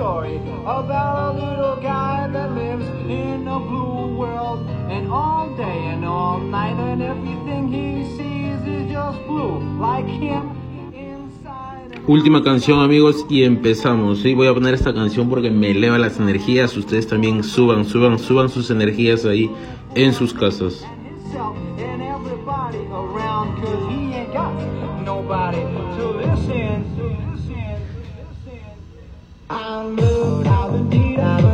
story about a little guy that lives in a blue world. And all day and all night, and everything he sees is just blue, like him. Última canción amigos y empezamos. Sí, voy a poner esta canción porque me eleva las energías. Ustedes también suban, suban, suban sus energías ahí en sus casas. mood. I've been deep.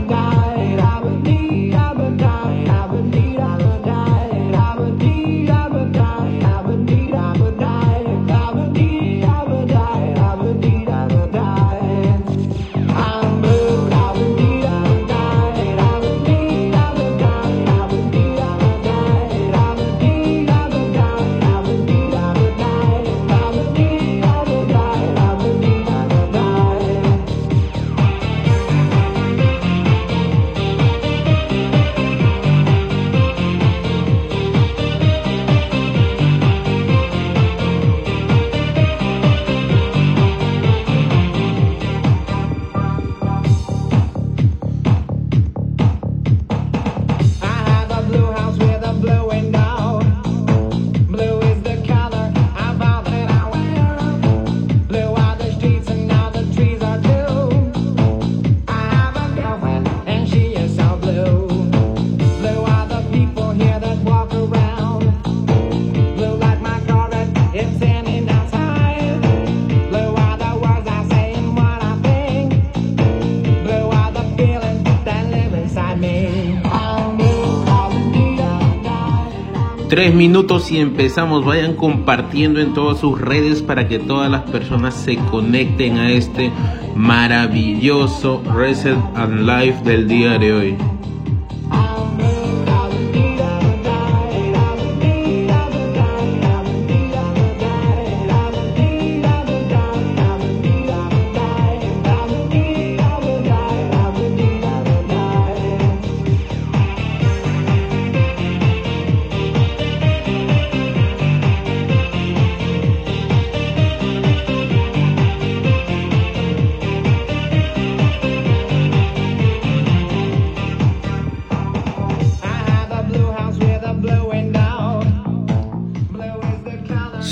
Minutos y empezamos. Vayan compartiendo en todas sus redes para que todas las personas se conecten a este maravilloso Reset and Life del día de hoy.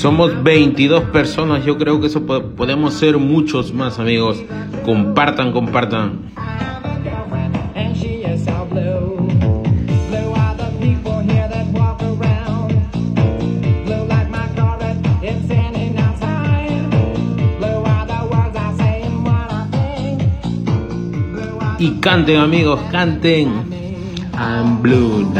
Somos 22 personas, yo creo que eso podemos ser muchos más amigos. Compartan, compartan. Y canten amigos, canten. I'm blue,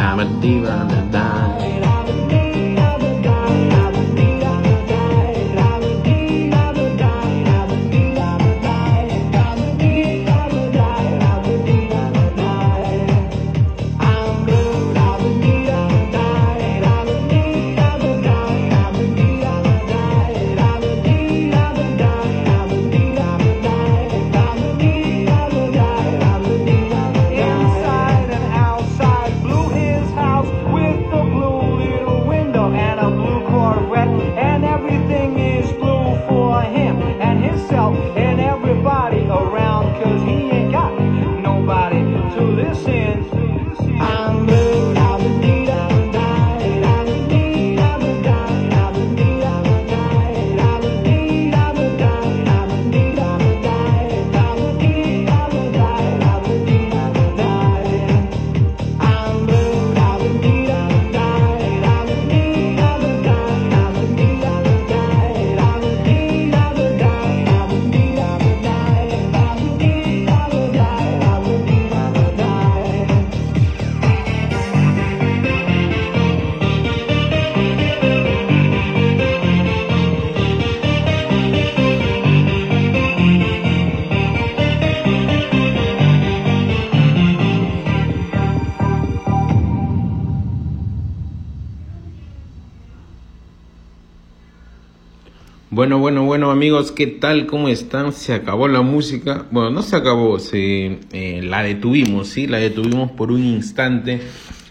Bueno, bueno, bueno amigos, ¿qué tal? ¿Cómo están? Se acabó la música. Bueno, no se acabó, se, eh, la detuvimos, ¿sí? La detuvimos por un instante,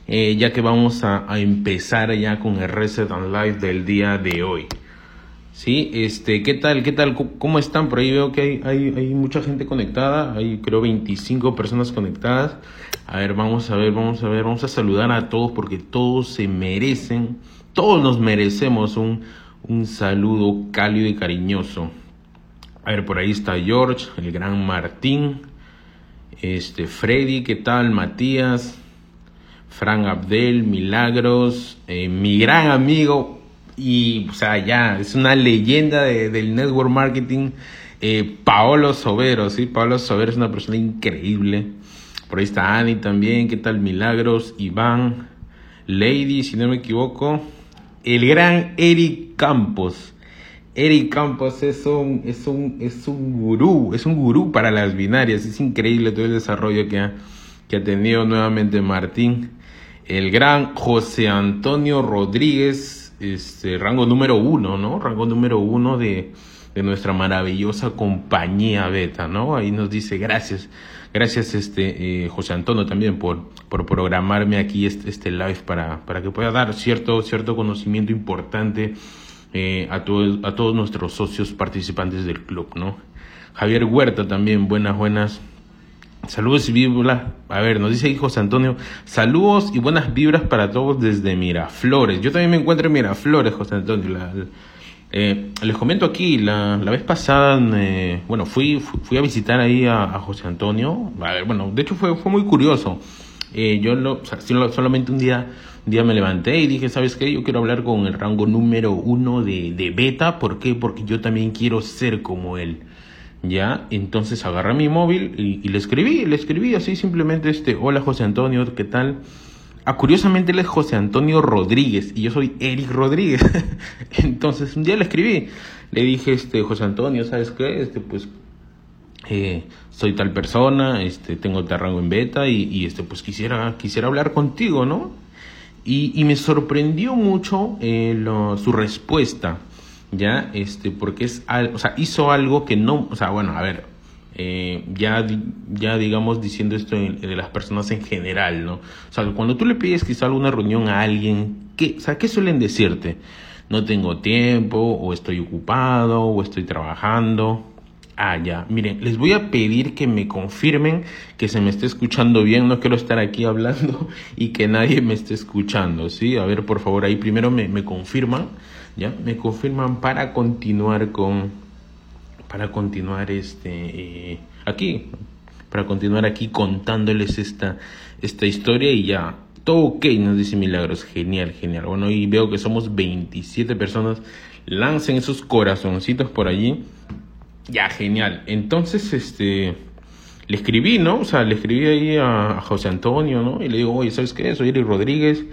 eh, ya que vamos a, empezar ya con el Reset on Live del día de hoy. Sí, este, ¿qué tal? ¿Qué tal? ¿Cómo están? Por ahí veo que hay, hay, hay mucha gente conectada, hay creo 25 personas conectadas. A ver, vamos a ver, vamos a ver, vamos a saludar a todos porque todos se merecen, todos nos merecemos un, un saludo cálido y cariñoso. A ver, por ahí está George, el gran Martín, este Freddy, ¿qué tal? Matías, Frank Abdel, Milagros, eh, mi gran amigo y, o sea, ya, es una leyenda del network marketing. Eh, Paolo Sobero, ¿sí? Paolo Sobero es una persona increíble. Por ahí está Ani también, ¿qué tal? Milagros, Iván, Lady, si no me equivoco. El gran Eric Campos. Eric Campos es un, es un, es un gurú, es un gurú para las binarias. Es increíble todo el desarrollo que ha, que ha tenido nuevamente Martín. El gran José Antonio Rodríguez, este, rango número uno, ¿no? Rango número uno de, de nuestra maravillosa compañía beta, ¿no? Ahí nos dice gracias, gracias este eh, José Antonio también por, por programarme aquí este, este live para, para que pueda dar cierto, cierto conocimiento importante eh, a, todo, a todos nuestros socios participantes del club, ¿no? Javier Huerta también, buenas, buenas Saludos y vibras. A ver, nos dice José Antonio. Saludos y buenas vibras para todos desde Miraflores. Yo también me encuentro en Miraflores, José Antonio. Eh, les comento aquí, la, la vez pasada, eh, bueno, fui, fui a visitar ahí a, José Antonio. A ver, bueno, de hecho fue, fue muy curioso. Eh, yo lo, solamente un día, día me levanté y dije, ¿sabes qué? Yo quiero hablar con el rango número uno de, de beta. ¿Por qué? Porque yo también quiero ser como él. Ya, entonces agarré mi móvil y, le escribí, le escribí así simplemente este, hola José Antonio, ¿qué tal? Ah, curiosamente él es José Antonio Rodríguez y yo soy Eric Rodríguez. entonces un día le escribí, le dije, este, José Antonio, ¿sabes qué? Este, pues, eh, soy tal persona, este, tengo tal rango en beta y, este, pues quisiera, quisiera hablar contigo, ¿no? Y, y me sorprendió mucho eh, su respuesta ya, este, porque es, o sea, hizo algo que no, o sea, bueno, a ver, eh, ya, ya digamos diciendo esto de, las personas en general, ¿no? O sea, cuando tú le pides quizá alguna reunión a alguien, ¿qué, o sea, ¿qué suelen decirte? No tengo tiempo, o estoy ocupado, o estoy trabajando. Ah, ya. Miren, les voy a pedir que me confirmen que se me esté escuchando bien. No quiero estar aquí hablando y que nadie me esté escuchando, ¿sí? A ver, por favor, ahí primero me, me confirman. ¿ya? Me confirman para continuar con, para continuar este, eh, aquí, para continuar aquí contándoles esta, esta historia y ya, todo ok, nos dice Milagros, genial, genial. Bueno, y veo que somos 27 personas, lancen esos corazoncitos por allí. Ya, genial. Entonces, este, le escribí, ¿no? O sea, le escribí ahí a, José Antonio, ¿no? Y le digo, oye, ¿sabes qué? Soy Eric Rodríguez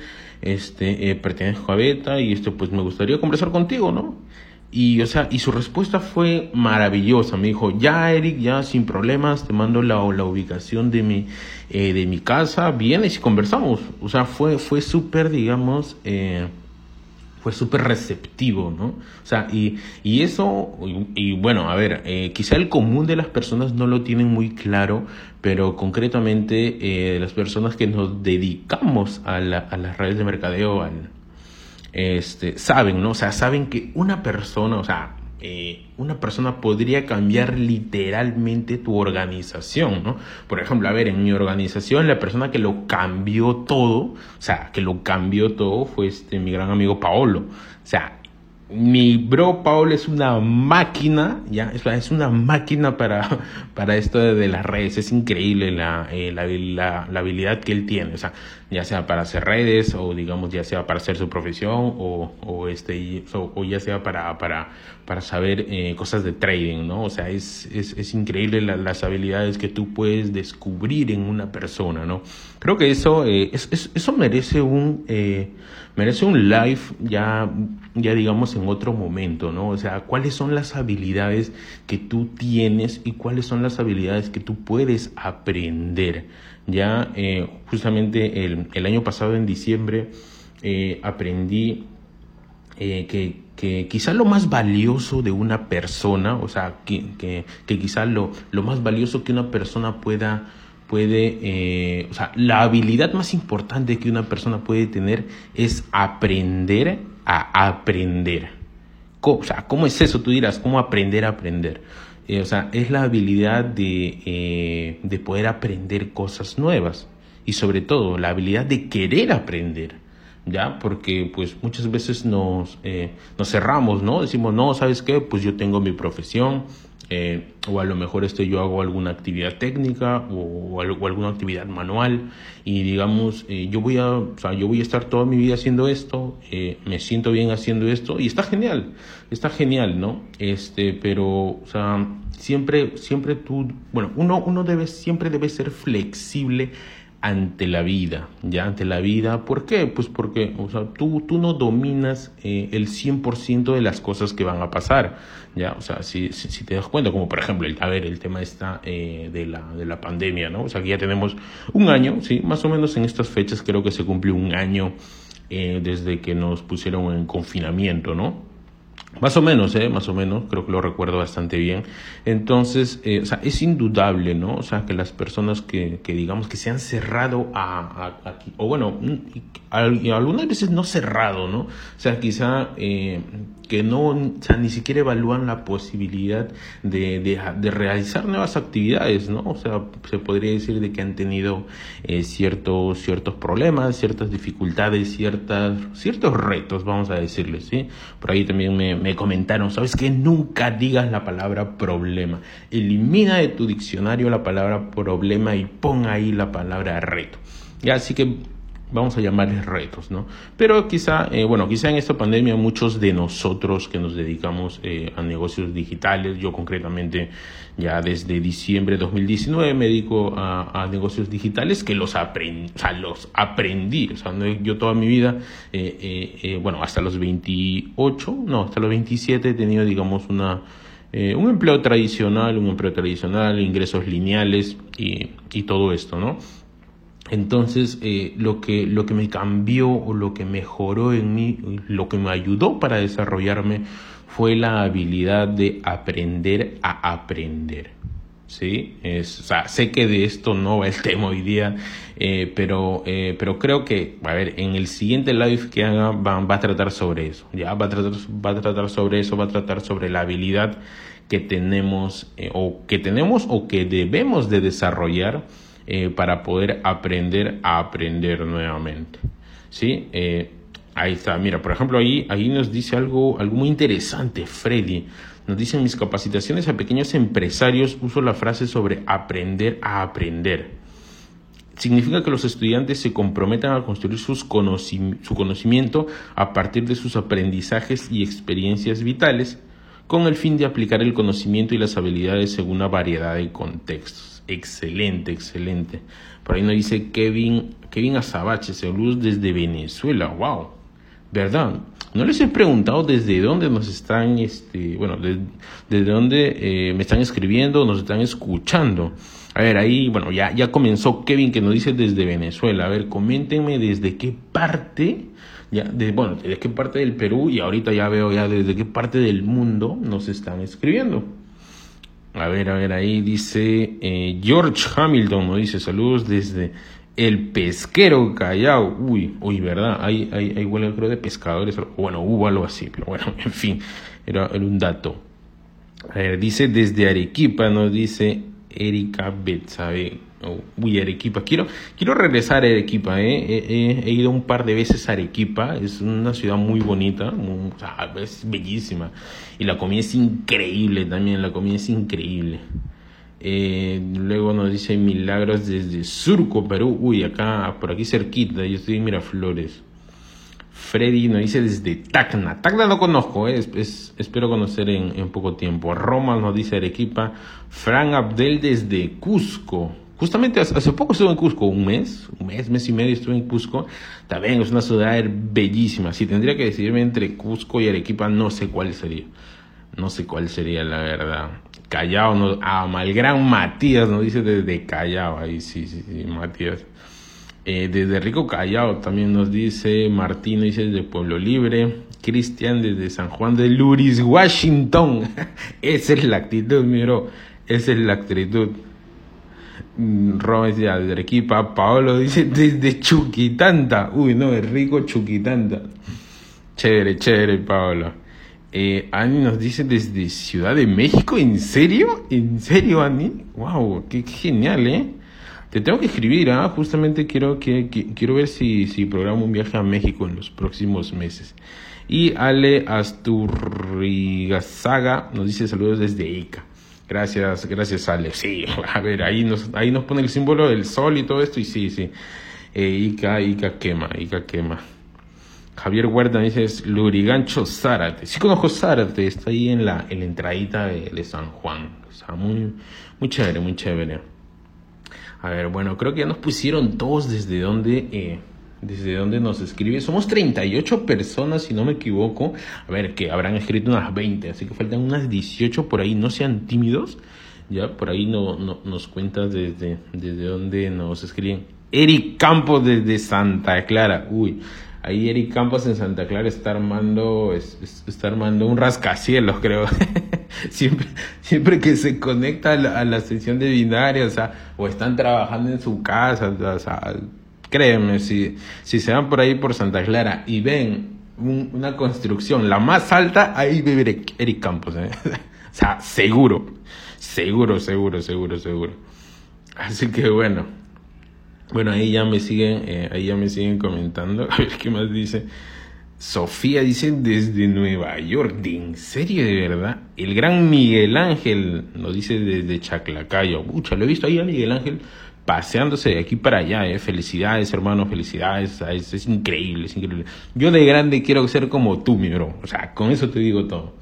este, eh, pertenezco a Beta y esto, pues me gustaría conversar contigo, ¿no? Y, o sea, y su respuesta fue maravillosa. Me dijo, ya, Eric, ya sin problemas, te mando la, la ubicación de mi, eh, de mi casa, vienes y conversamos. O sea, fue, fue súper, digamos, eh, fue súper receptivo, ¿no? O sea, y, y eso, y, bueno, a ver, eh, quizá el común de las personas no lo tienen muy claro, pero concretamente eh, las personas que nos dedicamos a, la, a las redes de mercadeo, al, este, saben, ¿no? O sea, saben que una persona, o sea, eh, una persona podría cambiar literalmente tu organización, ¿no? Por ejemplo, a ver, en mi organización la persona que lo cambió todo, o sea, que lo cambió todo fue este mi gran amigo Paolo. O sea, mi bro Paul es una máquina, ya, es una máquina para, para esto de, las redes, es increíble la, eh, la, la, habilidad que él tiene, o sea, ya sea para hacer redes o digamos ya sea para hacer su profesión o, o este, o, ya sea para, para, para saber eh, cosas de trading, ¿no? O sea, es, es, es increíble las habilidades que tú puedes descubrir en una persona, ¿no? Creo que eso, eh, es, eso merece un, merece un live ya, ya digamos en otro momento, ¿no? O sea, cuáles son las habilidades que tú tienes y cuáles son las habilidades que tú puedes aprender. Ya eh, justamente el, el, año pasado en diciembre eh, aprendí eh, que, que quizá lo más valioso de una persona, o sea, que, que, que lo, lo más valioso que una persona pueda puede, eh, o sea, la habilidad más importante que una persona puede tener es aprender a aprender. ¿Cómo, o sea, ¿cómo es eso? Tú dirás, ¿cómo aprender a aprender? Eh, o sea, es la habilidad de, eh, de poder aprender cosas nuevas y sobre todo la habilidad de querer aprender. ¿ya? Porque pues muchas veces nos, eh, nos cerramos, ¿no? Decimos, no, ¿sabes qué? Pues yo tengo mi profesión, o a lo mejor este, yo hago alguna actividad técnica o, alguna actividad manual y digamos, yo, voy a, o sea, yo voy a estar toda mi vida haciendo esto, me siento bien haciendo esto y está genial, está genial, ¿no? Este, pero, o sea, siempre, siempre tú, bueno, uno, uno debe, siempre debe ser flexible ante la vida, ya ante la vida. ¿Por qué? Pues porque o sea, tú, tú no dominas eh, el 100% de las cosas que van a pasar, ya, o sea, si, si, te das cuenta, como por ejemplo, el, a ver, el tema está eh, de, la, de la pandemia, ¿no? O sea, que ya tenemos un año, sí, más o menos en estas fechas creo que se cumplió un año eh, desde que nos pusieron en confinamiento, ¿no? Más o menos, ¿eh? Más o menos, creo que lo recuerdo bastante bien. Entonces, eh, o sea, es indudable, ¿no? O sea, que las personas que, que digamos que se han cerrado a, a, o bueno, algunas veces no cerrado, ¿no? O sea, quizá eh, que no, o sea, ni siquiera evalúan la posibilidad de, de, realizar nuevas actividades, ¿no? O sea, se podría decir de que han tenido eh, ciertos, ciertos problemas, ciertas dificultades, ciertas, ciertos retos, vamos a decirles, ¿sí? Por ahí también me, me comentaron, ¿sabes qué? Nunca digas la palabra problema. Elimina de tu diccionario la palabra problema y pon ahí la palabra reto. Ya, así que vamos a llamarles retos, ¿no? Pero quizá, eh, bueno, quizá en esta pandemia muchos de nosotros que nos dedicamos eh, a negocios digitales, yo concretamente ya desde diciembre de 2019 me dedico a, negocios digitales que los, aprendí, o sea, los aprendí, o sea, yo toda mi vida, eh, bueno, hasta los 28, no, hasta los 27 he tenido, digamos, una... un empleo tradicional, un empleo tradicional, ingresos lineales y, y todo esto, ¿no? Entonces, eh, lo, que, lo que me cambió o lo que mejoró en mí, lo que me ayudó para desarrollarme fue la habilidad de aprender a aprender. ¿sí? Es, o sea, sé que de esto no va el tema hoy día, eh, pero, eh, pero creo que, a ver, en el siguiente live que haga va, a tratar sobre eso, ¿ya? Va a tratar, va a tratar sobre eso, va a tratar sobre la habilidad que tenemos, o que tenemos o que debemos de desarrollar eh, para poder aprender a aprender nuevamente. ¿Sí? Eh, ahí está, mira, por ejemplo, ahí, ahí nos dice algo, algo muy interesante, Freddy. Nos dice mis capacitaciones a pequeños empresarios uso la frase sobre aprender a aprender. Significa que los estudiantes se comprometan a construir sus su conocimiento a partir de sus aprendizajes y experiencias vitales con el fin de aplicar el conocimiento y las habilidades según una variedad de contextos. Excelente, excelente. Por ahí nos dice Kevin, Kevin Azabache, saludos desde Venezuela. Wow, ¿verdad? No les he preguntado desde dónde nos están, este, bueno, desde, dónde eh, me están escribiendo, nos están escuchando. A ver, ahí, bueno, ya, ya comenzó Kevin que nos dice desde Venezuela. A ver, coméntenme desde qué parte, ya, de, bueno, desde qué parte del Perú y ahorita ya veo ya desde qué parte del mundo nos están escribiendo. A ver, a ver, ahí dice eh, George Hamilton, nos dice saludos desde el pesquero Callao. Uy, uy, ¿verdad? Hay, hay, hay huele creo de pescadores, bueno, hubo algo así, pero bueno, en fin, era, un dato. A ver, dice desde Arequipa, nos dice Erika Betsabe. uy, Arequipa. Quiero, quiero regresar a Arequipa, ¿eh? He, ido un par de veces a Arequipa. Es una ciudad muy bonita, es bellísima. Y la comida es increíble también, la comida es increíble. Eh, luego nos dice Milagros desde Surco, Perú. Uy, acá, por aquí cerquita, yo estoy en Miraflores. Freddy nos dice desde Tacna. Tacna no conozco, eh, espero conocer en, poco tiempo. Roma nos dice Arequipa. Fran Abdel desde Cusco. Justamente hace, poco estuve en Cusco, un mes, un mes, mes y medio estuve en Cusco. También es una ciudad bellísima. Si tendría que decidirme entre Cusco y Arequipa, no sé cuál sería. No sé cuál sería la verdad. Callao, no, ah, Malgrán Matías nos dice desde Callao. Ahí sí, sí, sí, Matías. Eh, desde Rico Callao también nos dice Martino, dice desde Pueblo Libre. Cristian desde San Juan de Luris, Washington. Esa es la actitud, miro. Esa es la actitud. Mm, dice desde Arequipa. Paolo dice desde Chuquitanta. Uy, no, es rico Chuquitanta. Chévere, chévere, Paolo. Eh, Ani nos dice desde Ciudad de México, ¿en serio? ¿En serio, Ani? ¡Wow! ¡Qué, genial, eh! Te tengo que escribir, ¿ah? Justamente quiero, que, quiero ver si, si programo un viaje a México en los próximos meses. Y Ale Asturrigasaga nos dice saludos desde Ica. Gracias, gracias Ale. Sí, a ver, ahí nos, ahí nos pone el símbolo del sol y todo esto y sí, sí. Eh, Ica, Ica quema, Ica quema. Javier Huerta dice Lurigancho Zárate. Sí conozco Zárate, está ahí en la, en la entradita de, San Juan. O sea, muy, muy chévere, muy chévere. A ver, bueno, creo que ya nos pusieron todos desde donde, eh, desde donde nos escribe. Somos 38 personas, si no me equivoco. A ver, que habrán escrito unas 20, así que faltan unas 18 por ahí. No sean tímidos. Ya, por ahí no, no nos cuentas desde, desde donde nos escriben. Eric Campos desde Santa Clara. Uy, Ahí Eric Campos en Santa Clara está armando, está armando un rascacielos, creo. siempre, siempre que se conecta a la, sesión de binaria, o están trabajando en su casa, o créeme, si, si se van por ahí por Santa Clara y ven una construcción, la más alta, ahí vive Eric Campos. ¿eh? o sea, seguro, seguro, seguro, seguro, seguro. Así que bueno. Bueno, ahí ya me siguen, eh, ahí ya me siguen comentando. A ver qué más dice. Sofía dice desde Nueva York. ¿De en serio, de verdad? El gran Miguel Ángel nos dice desde Chaclacayo. Pucha, lo he visto ahí a Miguel Ángel paseándose de aquí para allá. Eh. Felicidades, hermano, felicidades. Es, es, increíble, es increíble. Yo de grande quiero ser como tú, mi bro. O sea, con eso te digo todo.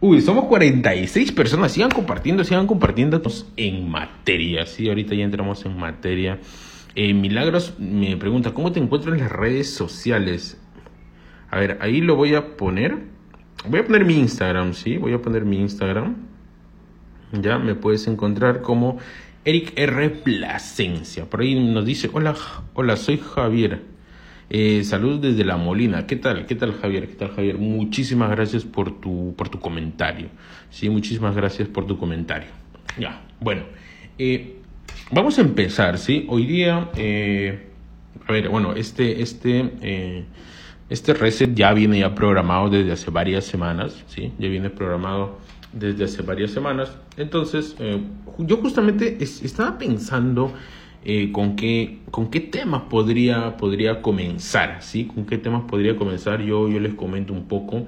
Uy, somos 46 personas. Sigan compartiendo, sigan compartiendo en materia. Sí, ahorita ya entramos en materia. Eh, Milagros me pregunta, ¿cómo te encuentras en las redes sociales? A ver, ahí lo voy a poner. Voy a poner mi Instagram, ¿sí? Voy a poner mi Instagram. Ya me puedes encontrar como Eric R. Plasencia. Por ahí nos dice, hola, hola, soy Javier. Eh, saludos desde La Molina. ¿Qué tal? ¿Qué tal, Javier? ¿Qué tal, Javier? Muchísimas gracias por tu, por tu comentario. Sí, muchísimas gracias por tu comentario. Ya, bueno. Eh, Vamos a empezar, ¿sí? Hoy día, eh, a ver, bueno, este, este, eh, este reset ya viene ya programado desde hace varias semanas, ¿sí? Ya viene programado desde hace varias semanas. Entonces, eh, yo justamente estaba pensando con, qué, con qué temas podría, podría comenzar, ¿sí? Con qué temas podría comenzar. Yo, yo les comento un poco.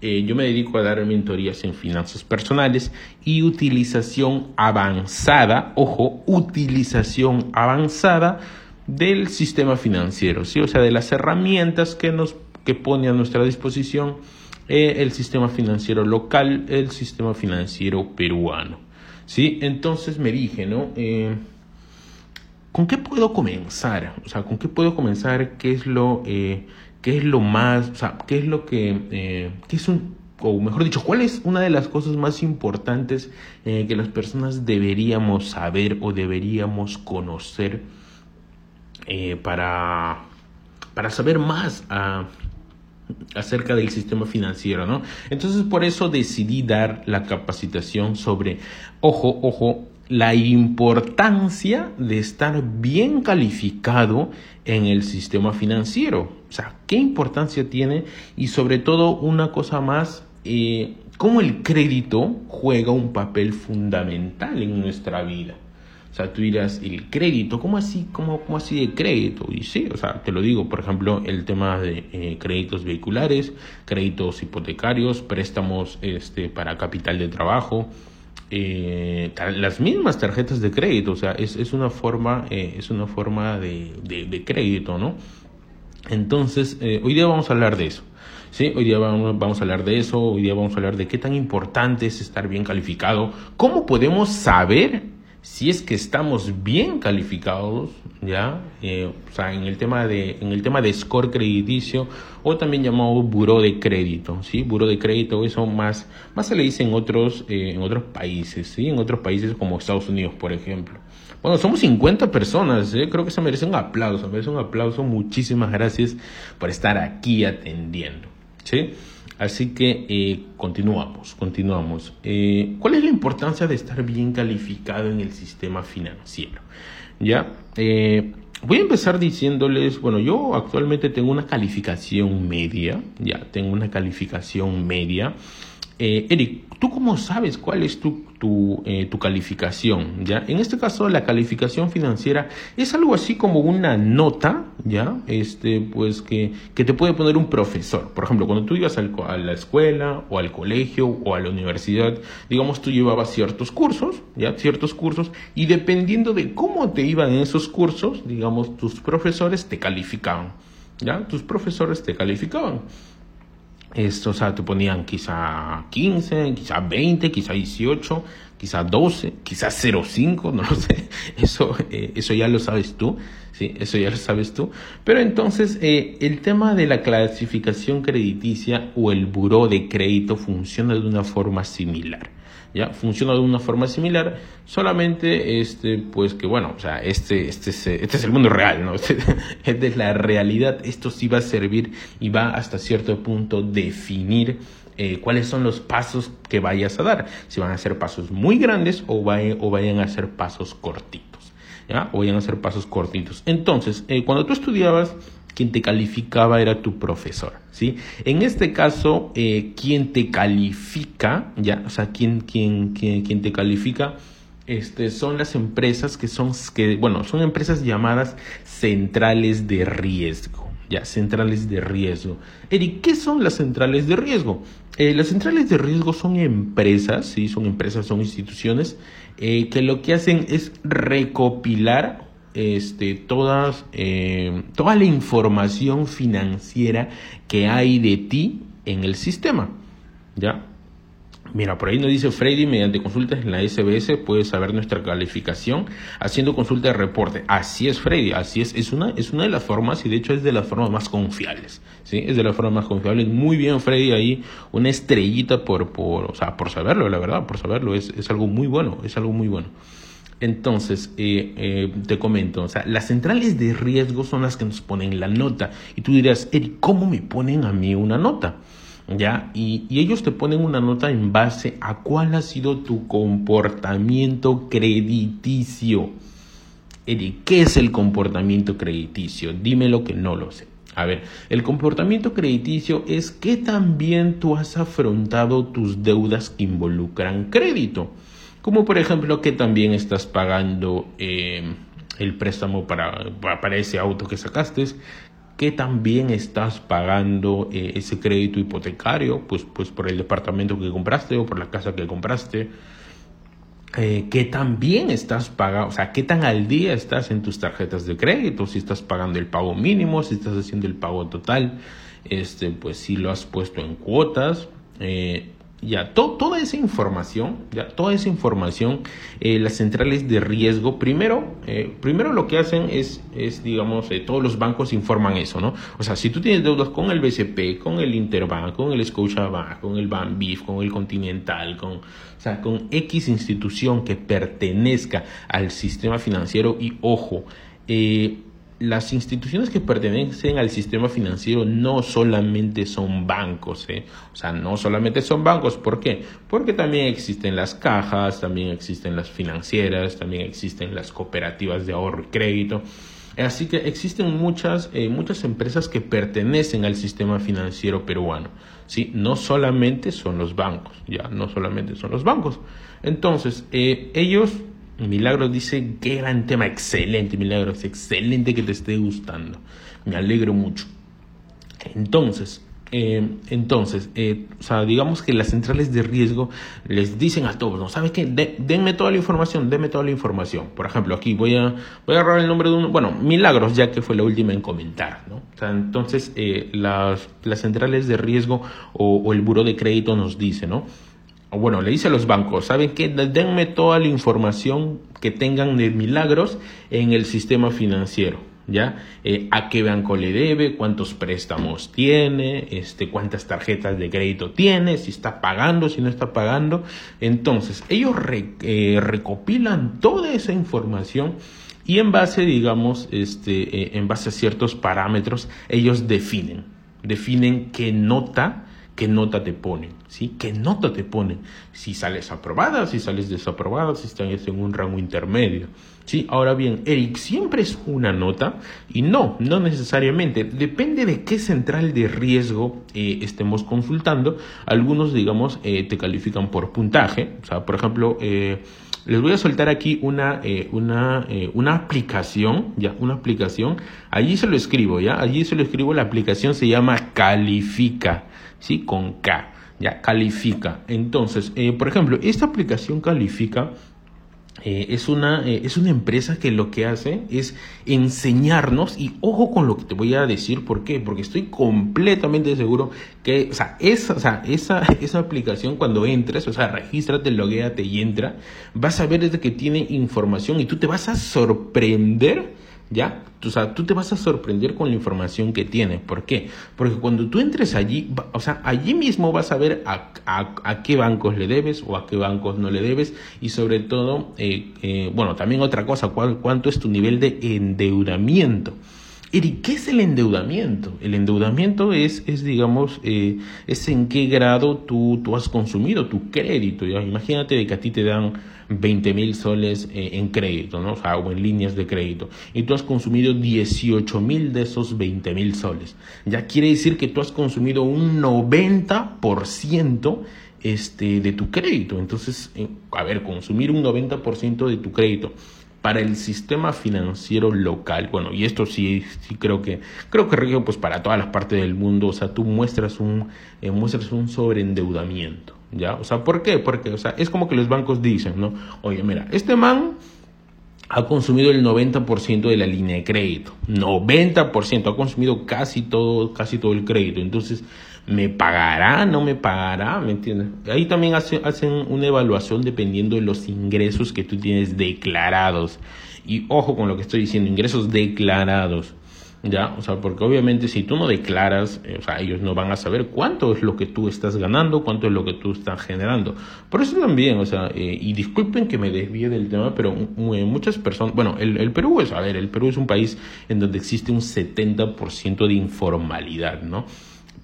Eh, yo me dedico a dar mentorías en finanzas personales y utilización avanzada, ojo, utilización avanzada del sistema financiero, ¿sí? o sea, de las herramientas que nos que pone a nuestra disposición eh, el sistema financiero local, el sistema financiero peruano. ¿sí? Entonces me dije, ¿no? Eh, ¿Con qué puedo comenzar? O sea, ¿con qué puedo comenzar? ¿Qué es lo qué es lo más, o sea, qué es lo que, eh, qué es un, o mejor dicho, cuál es una de las cosas más importantes eh, que las personas deberíamos saber o deberíamos conocer eh, para, para saber más ah, acerca del sistema financiero, ¿no? Entonces por eso decidí dar la capacitación sobre, ojo, ojo, la importancia de estar bien calificado en el sistema financiero. O sea, qué importancia tiene y sobre todo una cosa más, eh, cómo el crédito juega un papel fundamental en nuestra vida. O sea, tú dirás, el crédito, ¿cómo así, cómo, cómo así de crédito? Y sí, o sea, te lo digo, por ejemplo, el tema de eh, créditos vehiculares, créditos hipotecarios, préstamos este, para capital de trabajo, eh, las mismas tarjetas de crédito, o sea, es, es una forma, eh, es una forma de, de, crédito, ¿no? Entonces, eh, hoy día vamos a hablar de eso. Sí, hoy día vamos, vamos, a hablar de eso, hoy día vamos a hablar de qué tan importante es estar bien calificado, cómo podemos saber si es que estamos bien calificados, ya, eh, o sea, en el tema de, en el tema de score crediticio o también llamado buro de crédito, sí, buro de crédito, eso más, más se le dice en otros, eh, en otros países, sí, en otros países como Estados Unidos, por ejemplo. Bueno, somos 50 personas, ¿eh? creo que se merece un aplauso, merece un aplauso. Muchísimas gracias por estar aquí atendiendo, ¿sí? Así que eh, continuamos, continuamos. Eh, ¿Cuál es la importancia de estar bien calificado en el sistema financiero? Ya, eh, voy a empezar diciéndoles, bueno, yo actualmente tengo una calificación media, ya, tengo una calificación media. Eh, Eric, ¿tú cómo sabes cuál es tu, eh, tu, calificación? ¿ya? En este caso, la calificación financiera es algo así como una nota, ¿ya? Este, pues que, que te puede poner un profesor. Por ejemplo, cuando tú ibas al, a la escuela o al colegio o a la universidad, digamos, tú llevabas ciertos cursos, ¿ya? Ciertos cursos, y dependiendo de cómo te iban en esos cursos, digamos, tus profesores te calificaban, ¿ya? Tus profesores te calificaban. Esto, o sea, te ponían quizá 15, quizá 20, quizá 18, quizá 12, quizá 0,5, no lo sé. Eso, eh, eso ya lo sabes tú, sí, eso ya lo sabes tú. Pero entonces, eh, el tema de la clasificación crediticia o el buró de crédito funciona de una forma similar. ¿ya? Funciona de una forma similar, solamente este, pues que bueno, o sea, este, este, es, este es el mundo real, ¿no? Este, esta es la realidad, esto sí va a servir y va hasta cierto punto definir eh, cuáles son los pasos que vayas a dar, si van a ser pasos muy grandes o, vayan a ser pasos cortitos. O vayan a ser pasos cortitos. Entonces, eh, cuando tú estudiabas, quien te calificaba era tu profesor, ¿sí? En este caso, eh, quien te califica, ya, o sea, quien, quien, quien, te califica, este, son las empresas que son, que, bueno, son empresas llamadas centrales de riesgo, ya, centrales de riesgo. Eric, ¿qué son las centrales de riesgo? Eh, las centrales de riesgo son empresas, sí, son empresas, son instituciones eh, que lo que hacen es recopilar este, todas, eh, toda la información financiera que hay de ti en el sistema. ¿Ya? Mira, por ahí nos dice Freddy, mediante consultas en la SBS puedes saber nuestra calificación haciendo consulta de reporte. Así es, Freddy, así es. Es una, es una de las formas y de hecho es de las formas más confiables. ¿sí? Es de las formas más confiables. Muy bien, Freddy, ahí una estrellita por, por, o sea, por saberlo, la verdad, por saberlo. Es, es algo muy bueno, es algo muy bueno. Entonces, eh, eh, te comento, o sea, las centrales de riesgo son las que nos ponen la nota. Y tú dirás, Eric, ¿cómo me ponen a mí una nota? ¿Ya? Y, y, ellos te ponen una nota en base a cuál ha sido tu comportamiento crediticio. ¿qué es el comportamiento crediticio? Dímelo que no lo sé. A ver, el comportamiento crediticio es que también tú has afrontado tus deudas que involucran crédito como por ejemplo que también estás pagando eh, el préstamo para, para ese auto que sacaste, que también estás pagando eh, ese crédito hipotecario, pues, pues por el departamento que compraste o por la casa que compraste, eh, que también estás pagando, o sea, qué tan al día estás en tus tarjetas de crédito, si estás pagando el pago mínimo, si estás haciendo el pago total, este, pues si lo has puesto en cuotas, eh, ya, toda esa información, ya, toda esa información, eh, las centrales de riesgo, primero, eh, primero lo que hacen es, es digamos, eh, todos los bancos informan eso, ¿no? O sea, si tú tienes deudas con el BCP, con el Interbank, con el Scotiabank, con el Banbif, con el Continental, con, o sea, con X institución que pertenezca al sistema financiero y ojo, eh, las instituciones que pertenecen al sistema financiero no solamente son bancos, ¿eh? o sea, no solamente son bancos, ¿por qué? Porque también existen las cajas, también existen las financieras, también existen las cooperativas de ahorro y crédito. Así que existen muchas, eh, muchas empresas que pertenecen al sistema financiero peruano. ¿sí? No solamente son los bancos, ya, no solamente son los bancos. Entonces, eh, ellos Milagros dice, qué gran tema, excelente, Milagros, excelente que te esté gustando. Me alegro mucho. Entonces, eh, entonces, eh, o sea, digamos que las centrales de riesgo les dicen a todos, ¿no? ¿Sabes qué? denme toda la información, denme toda la información. Por ejemplo, aquí voy a, voy a agarrar el nombre de uno, bueno, Milagros, ya que fue la última en comentar, ¿no? Entonces, eh, las, las centrales de riesgo o, o el buro de crédito nos dice, ¿no? Bueno, le dice a los bancos, ¿saben qué? Denme toda la información que tengan de milagros en el sistema financiero, ¿ya? Eh, a qué banco le debe, cuántos préstamos tiene, este, cuántas tarjetas de crédito tiene, si está pagando, si no está pagando. Entonces, ellos eh, recopilan toda esa información y en base, digamos, este, eh, en base a ciertos parámetros, ellos definen, definen qué nota qué nota te ponen, ¿sí? ¿Qué nota te ponen? Si sales aprobada, si sales desaprobada, si estás en un rango intermedio, ¿sí? Ahora bien, Eric, ¿siempre es una nota? Y no, no necesariamente. Depende de qué central de riesgo eh, estemos consultando. Algunos, digamos, eh, te califican por puntaje. O sea, por ejemplo, eh, les voy a soltar aquí una, una, una aplicación, ya, una aplicación. Allí se lo escribo, ya. Allí se lo escribo. La aplicación se llama Califica. ¿sí? Con K, ya, califica. Entonces, por ejemplo, esta aplicación califica eh, es, una, eh, es una empresa que lo que hace es enseñarnos, y ojo con lo que te voy a decir, ¿por qué? Porque estoy completamente seguro que, o sea, esa, o sea, esa, esa aplicación cuando entres, o sea, regístrate, logueate y entra, vas a ver desde que tiene información y tú te vas a sorprender ¿Ya? O sea, tú te vas a sorprender con la información que tiene. ¿Por qué? Porque cuando tú entres allí, o sea, allí mismo vas a ver a, a, qué bancos le debes o a qué bancos no le debes y sobre todo, eh, eh, bueno, también otra cosa, cuánto es tu nivel de endeudamiento. ¿Y qué es el endeudamiento? El endeudamiento es, es digamos, eh, es en qué grado tú, tú has consumido tu crédito. Imagínate de que a ti te dan 20 mil soles eh, en crédito, ¿no? O, sea, o en líneas de crédito. Y tú has consumido 18 mil de esos 20 mil soles. Ya quiere decir que tú has consumido un 90% este, de tu crédito. Entonces, eh, a ver, consumir un 90% de tu crédito para el sistema financiero local. Bueno, y esto sí, sí creo que creo que rige pues para todas las partes del mundo. O sea, tú muestras un eh, muestras un sobreendeudamiento. ¿Ya? O sea, ¿por qué? Porque, o sea, es como que los bancos dicen, ¿no? Oye, mira, este man ha consumido el 90% de la línea de crédito. 90%, ha consumido casi todo, casi todo el crédito. Entonces, ¿me pagará? ¿No me pagará? ¿Me entiendes? Ahí también hacen una evaluación dependiendo de los ingresos que tú tienes declarados. Y ojo con lo que estoy diciendo, ingresos declarados. ¿ya? O sea, porque obviamente si tú no declaras, eh, o sea, ellos no van a saber cuánto es lo que tú estás ganando, cuánto es lo que tú estás generando. Por eso también, o sea, eh, y disculpen que me desvíe del tema, pero muchas personas, bueno, el, el, Perú es, a ver, el Perú es un país en donde existe un 70% de informalidad, ¿no?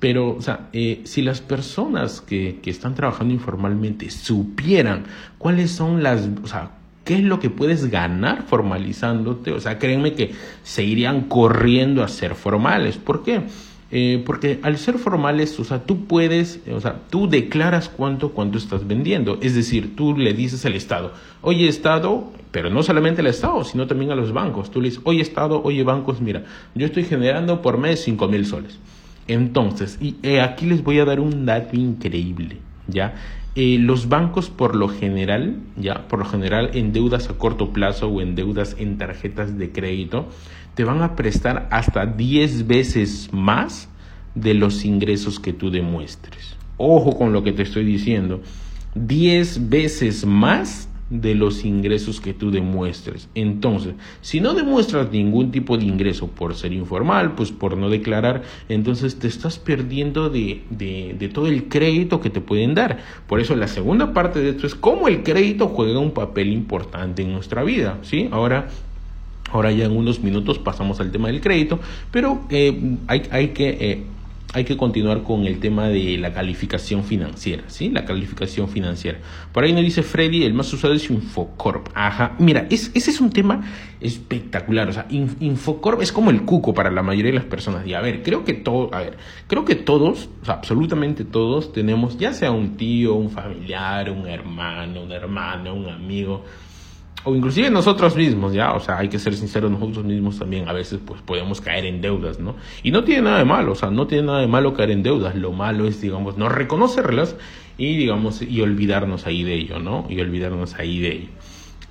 Pero, o sea, eh, si las personas que, que están trabajando informalmente supieran cuáles son las, o sea, ¿Qué es lo que puedes ganar formalizándote? O sea, créanme que se irían corriendo a ser formales. ¿Por qué? Eh, porque al ser formales, o sea, tú puedes, o sea, tú declaras cuánto, cuánto estás vendiendo. Es decir, tú le dices al Estado, oye Estado, pero no solamente al Estado, sino también a los bancos. Tú le dices, oye Estado, oye bancos, mira, yo estoy generando por mes 5 mil soles. Entonces, y eh, aquí les voy a dar un dato increíble, ¿ya? Eh, los bancos por lo general, ya, por lo general en deudas a corto plazo o en deudas en tarjetas de crédito, te van a prestar hasta 10 veces más de los ingresos que tú demuestres. Ojo con lo que te estoy diciendo. 10 veces más de los ingresos que tú demuestres. Entonces, si no demuestras ningún tipo de ingreso por ser informal, pues por no declarar, entonces te estás perdiendo de, de, todo el crédito que te pueden dar. Por eso la segunda parte de esto es cómo el crédito juega un papel importante en nuestra vida. ¿sí? Ahora Ahora ya en unos minutos pasamos al tema del crédito, pero eh, hay, hay, que eh, hay que continuar con el tema de la calificación financiera, ¿sí? La calificación financiera. Por ahí nos dice Freddy, el más usado es Infocorp. Ajá, mira, ese es un tema espectacular. O sea, Infocorp es como el cuco para la mayoría de las personas. Y a ver, creo que todo, a ver, creo que todos, o sea, absolutamente todos tenemos, ya sea un tío, un familiar, un hermano, una hermana, un amigo, o inclusive nosotros mismos, ¿ya? O sea, hay que ser sinceros, nosotros mismos también a veces pues podemos caer en deudas, ¿no? Y no tiene nada de malo, o sea, no tiene nada de malo caer en deudas, lo malo es, digamos, no reconocerlas y, digamos, y olvidarnos ahí de ello, ¿no? Y olvidarnos ahí de ello.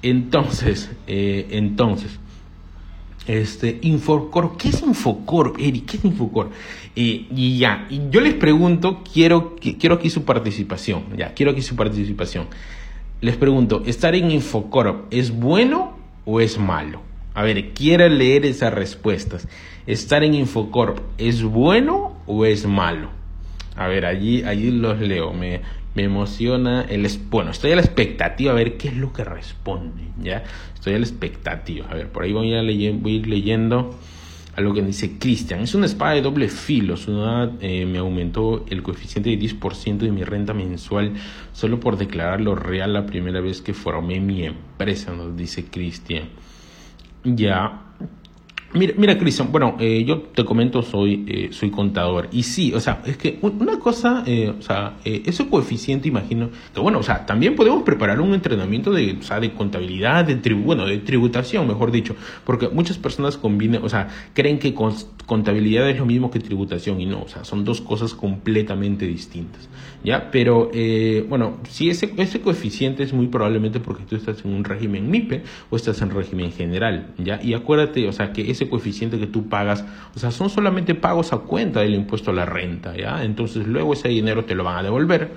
Entonces, eh, entonces, este, Infocor, ¿qué es Infocor, Eric? ¿Qué es Infocor? Eh, y ya, y yo les pregunto, quiero, quiero aquí su participación, ya, quiero aquí su participación les pregunto, ¿estar en Infocorp es bueno o es malo? A ver, quiero leer esas respuestas. ¿Estar en Infocorp es bueno o es malo? A ver, allí, allí los leo. Me, me emociona el bueno estoy a la expectativa a ver qué es lo que responde ya estoy a la expectativa a ver por ahí voy a, voy a ir leyendo a lo que dice Cristian. Es una espada de doble filo. Su edad eh, me aumentó el coeficiente de 10% de mi renta mensual solo por declarar lo real la primera vez que formé mi empresa, nos dice Cristian. Ya, Mira, mira Cristian, bueno, eh, yo te comento, soy, eh, soy contador. Y sí, o sea, es que una cosa, eh, o sea, ese coeficiente, imagino, que bueno, o sea, también podemos preparar un entrenamiento de, o sea, de contabilidad, de tribu, bueno, de tributación, mejor dicho, porque muchas personas combinen, o sea, creen que contabilidad es lo mismo que tributación y no, o sea, son dos cosas completamente distintas, ¿ya? Pero, bueno, si ese, ese coeficiente es muy probablemente porque tú estás en un régimen MIPE o estás en régimen general, ¿ya? Y acuérdate, o sea, que ese coeficiente que tú pagas, o sea, son solamente pagos a cuenta del impuesto a la renta, ¿ya? Entonces luego ese dinero te lo van a devolver,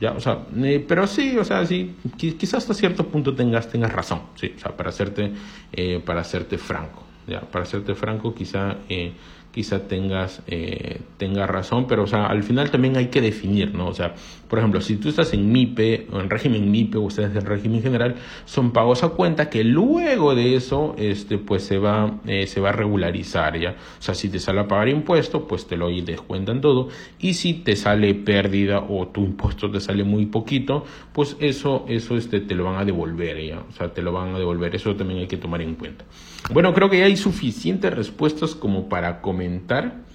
¿ya? O sea, eh, pero sí, o sea, sí, quizás hasta cierto punto tengas, tengas razón, sí, o sea, para hacerte, eh, para hacerte franco, ¿ya? Para hacerte franco, quizá... Eh, quizá tengas, eh, razón, pero o sea, al final también hay que definir, ¿no? O sea, por ejemplo, si tú estás en MIPE, o en régimen MIPE, o estás en régimen general, son pagos a cuenta que luego de eso, este, pues se va, eh, se va a regularizar, ¿ya? O sea, si te sale a pagar impuesto, pues te lo descuentan todo, y si te sale pérdida o tu impuesto te sale muy poquito, pues eso, eso este, te lo van a devolver, ¿ya? O sea, te lo van a devolver, eso también hay que tomar en cuenta. Bueno, creo que ya hay suficientes respuestas como para comentar.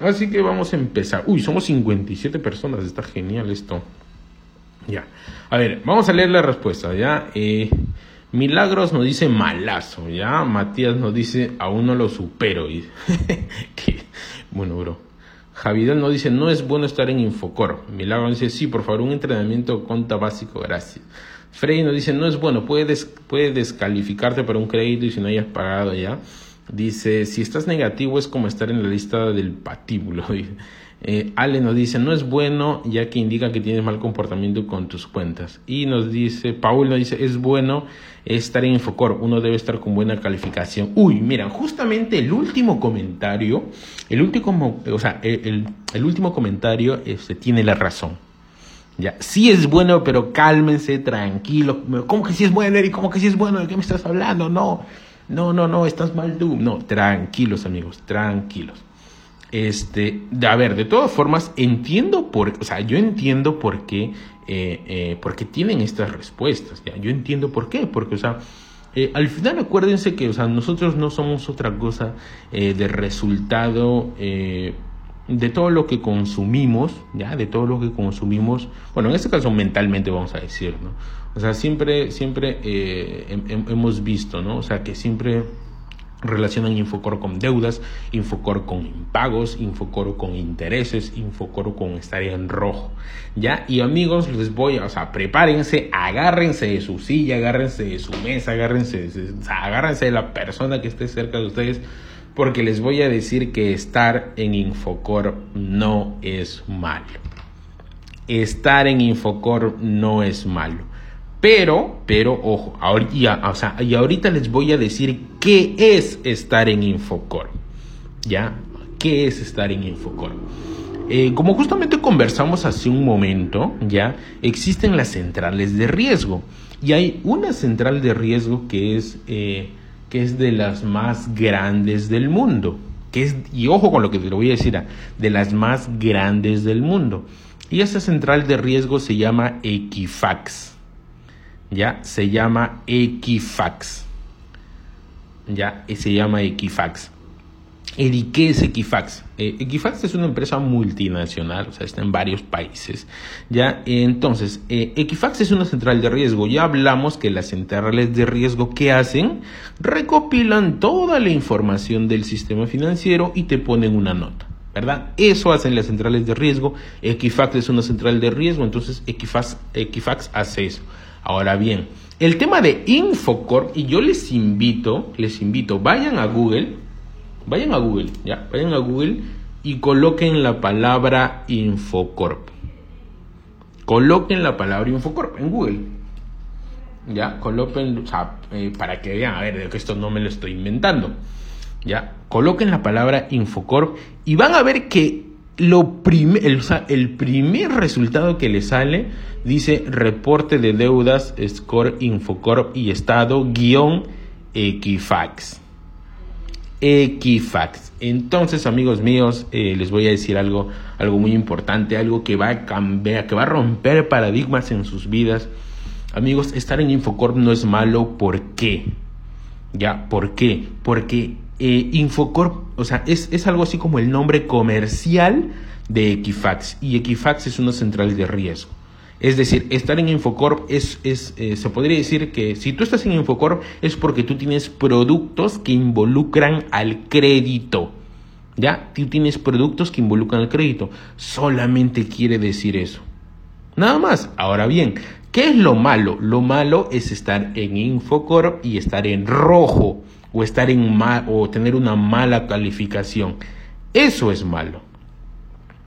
Así que vamos a empezar. Uy, somos 57 personas, está genial esto. Ya. A ver, vamos a leer la respuesta, ¿ya? Eh, Milagros nos dice malazo, ¿ya? Matías nos dice aún no lo supero. Bueno, bro. Javidal nos dice no es bueno estar en Infocor. Milagros dice sí, por favor, un entrenamiento conta básico, gracias. Frey nos dice, no es bueno, puede, puede descalificarte para un crédito y si no hayas pagado ya. Dice, si estás negativo es como estar en la lista del patíbulo. Eh, Ale nos dice, no es bueno ya que indica que tienes mal comportamiento con tus cuentas. Y nos dice, Paul nos dice, es bueno estar en Infocor, uno debe estar con buena calificación. Uy, mira, justamente el último comentario, el último, o sea, el, último comentario este, tiene la razón. Ya, sí es bueno, pero cálmense, tranquilo. ¿Cómo que sí es bueno, Eric? ¿Cómo que sí es bueno? ¿De qué me estás hablando? No, no, no, no, estás mal. No, tranquilos, amigos, tranquilos. Este, a ver, de todas formas, entiendo por, o sea, yo entiendo por qué, eh, eh, tienen estas respuestas. ¿ya? Yo entiendo por qué, porque, o sea, eh, al final acuérdense que, o sea, nosotros no somos otra cosa de resultado de todo lo que consumimos, ¿ya? De todo lo que consumimos, bueno, en este caso mentalmente vamos a decir, ¿no? O sea, siempre, siempre eh, hemos visto, ¿no? O sea, que siempre relacionan Infocor con deudas, Infocor con impagos, Infocor con intereses, Infocor con estar en rojo. ¿Ya? Y amigos, les voy a, o sea, prepárense, agárrense de su silla, agárrense de su mesa, agárrense, o sea, agárrense de la persona que esté cerca de ustedes porque les voy a decir que estar en Infocor no es malo. Estar en Infocor no es malo. Pero, pero, ojo, ahorita, o sea, y ahorita les voy a decir qué es estar en Infocor. ¿Ya? ¿Qué es estar en Infocor? Eh, como justamente conversamos hace un momento, ya existen las centrales de riesgo. Y hay una central de riesgo que es eh, que es de las más grandes del mundo. Que es, y ojo con lo que te lo voy a decir, ah, de las más grandes del mundo. Y esa central de riesgo se llama Equifax. Ya, se llama Equifax. Ya, se llama Equifax. ¿Y qué es Equifax? Eh, Equifax es una empresa multinacional, o sea, está en varios países. ¿ya? Entonces, eh, Equifax es una central de riesgo. Ya hablamos que las centrales de riesgo, ¿qué hacen? Recopilan toda la información del sistema financiero y te ponen una nota. ¿verdad? Eso hacen las centrales de riesgo. Equifax es una central de riesgo, entonces Equifax, Equifax hace eso. Ahora bien, el tema de Infocorp, y yo les invito, les invito, vayan a Google, Vayan a Google, ya, vayan a Google y coloquen la palabra Infocorp. Coloquen la palabra Infocorp en Google. Ya, coloquen, o sea, eh, para que vean, a ver, que esto no me lo estoy inventando. Ya, coloquen la palabra Infocorp y van a ver que lo el, el primer resultado que les sale dice reporte de deudas, score Infocorp y estado guion Equifax. Equifax. Entonces, amigos míos, eh, les voy a decir algo, algo muy importante, algo que va a cambiar, que va a romper paradigmas en sus vidas. Amigos, estar en Infocorp no es malo. ¿Por qué? ¿Ya? ¿Por qué? Porque eh, Infocorp, o sea, es, es algo así como el nombre comercial de Equifax. Y Equifax es una central de riesgo. Es decir, estar en Infocorp es, es eh, se podría decir que si tú estás en Infocorp es porque tú tienes productos que involucran al crédito. ¿Ya? Tú tienes productos que involucran al crédito. Solamente quiere decir eso. Nada más. Ahora bien, ¿qué es lo malo? Lo malo es estar en Infocorp y estar en rojo o estar en mal o tener una mala calificación. Eso es malo.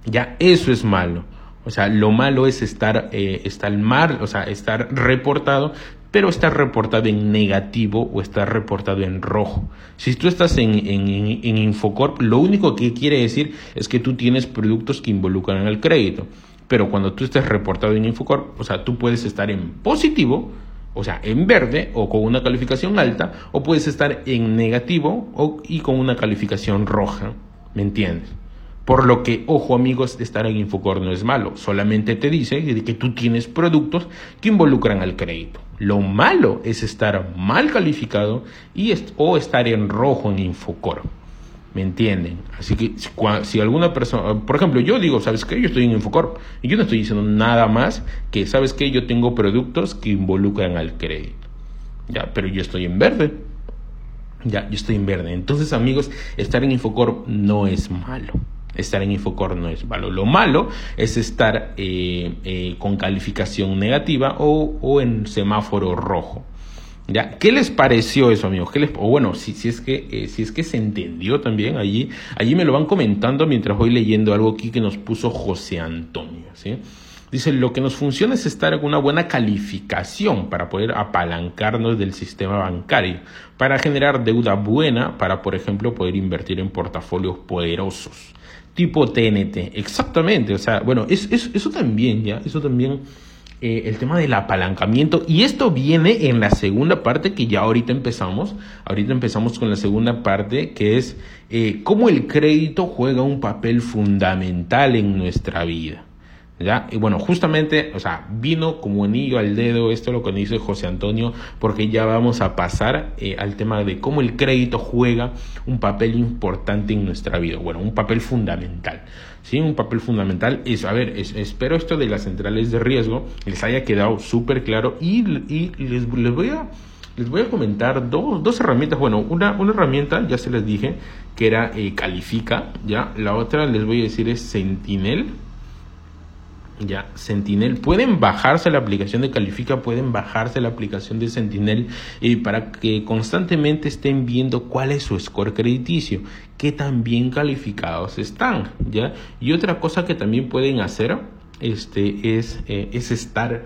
Ya, eso es malo. O sea, lo malo es estar, eh, estar mal, o sea, estar reportado, pero estar reportado en negativo o estar reportado en rojo. Si tú estás en, en, en, Infocorp, lo único que quiere decir es que tú tienes productos que involucran el crédito. Pero cuando tú estés reportado en Infocorp, o sea, tú puedes estar en positivo, o sea, en verde o con una calificación alta, o puedes estar en negativo o, y con una calificación roja. ¿Me entiendes? Por lo que, ojo amigos, estar en Infocorp no es malo, solamente te dice que tú tienes productos que involucran al crédito. Lo malo es estar mal calificado y o estar en rojo en Infocorp. ¿Me entienden? Así que si alguna persona, por ejemplo, yo digo, ¿sabes qué? Yo estoy en Infocorp y yo no estoy diciendo nada más que, ¿sabes qué? Yo tengo productos que involucran al crédito. Ya, pero yo estoy en verde. Ya, yo estoy en verde. Entonces, amigos, estar en Infocorp no es malo estar en Infocorp no es malo. Lo malo es estar eh, eh, con calificación negativa o, en semáforo rojo. ¿Qué les pareció eso, amigos? ¿Qué les, o bueno, si, si, es que, eh, si es que se entendió también allí, allí me lo van comentando mientras voy leyendo algo aquí que nos puso José Antonio. ¿sí? Dice, lo que nos funciona es estar en una buena calificación para poder apalancarnos del sistema bancario, para generar deuda buena, para, por ejemplo, poder invertir en portafolios poderosos tipo TNT. Exactamente, o sea, bueno, es, eso también, ¿ya? Eso también, eh, el tema del apalancamiento. Y esto viene en la segunda parte que ya ahorita empezamos. Ahorita empezamos con la segunda parte que es eh, cómo el crédito juega un papel fundamental en nuestra vida. Y bueno, justamente, o sea, vino como anillo al dedo esto lo que dice José Antonio, porque ya vamos a pasar eh, al tema de cómo el crédito juega un papel importante en nuestra vida, bueno, un papel fundamental. Sí, un papel fundamental es, a ver, espero esto de las centrales de riesgo les haya quedado súper claro y, les, voy a les voy a comentar dos, dos herramientas. Bueno, una, una herramienta, ya se les dije, que era eh, Califica, ¿ya? La otra les voy a decir es Sentinel, ya, Sentinel, pueden bajarse la aplicación de Califica, pueden bajarse la aplicación de Sentinel y para que constantemente estén viendo cuál es su score crediticio, qué tan bien calificados están, ¿ya? Y otra cosa que también pueden hacer este, es, eh, es estar,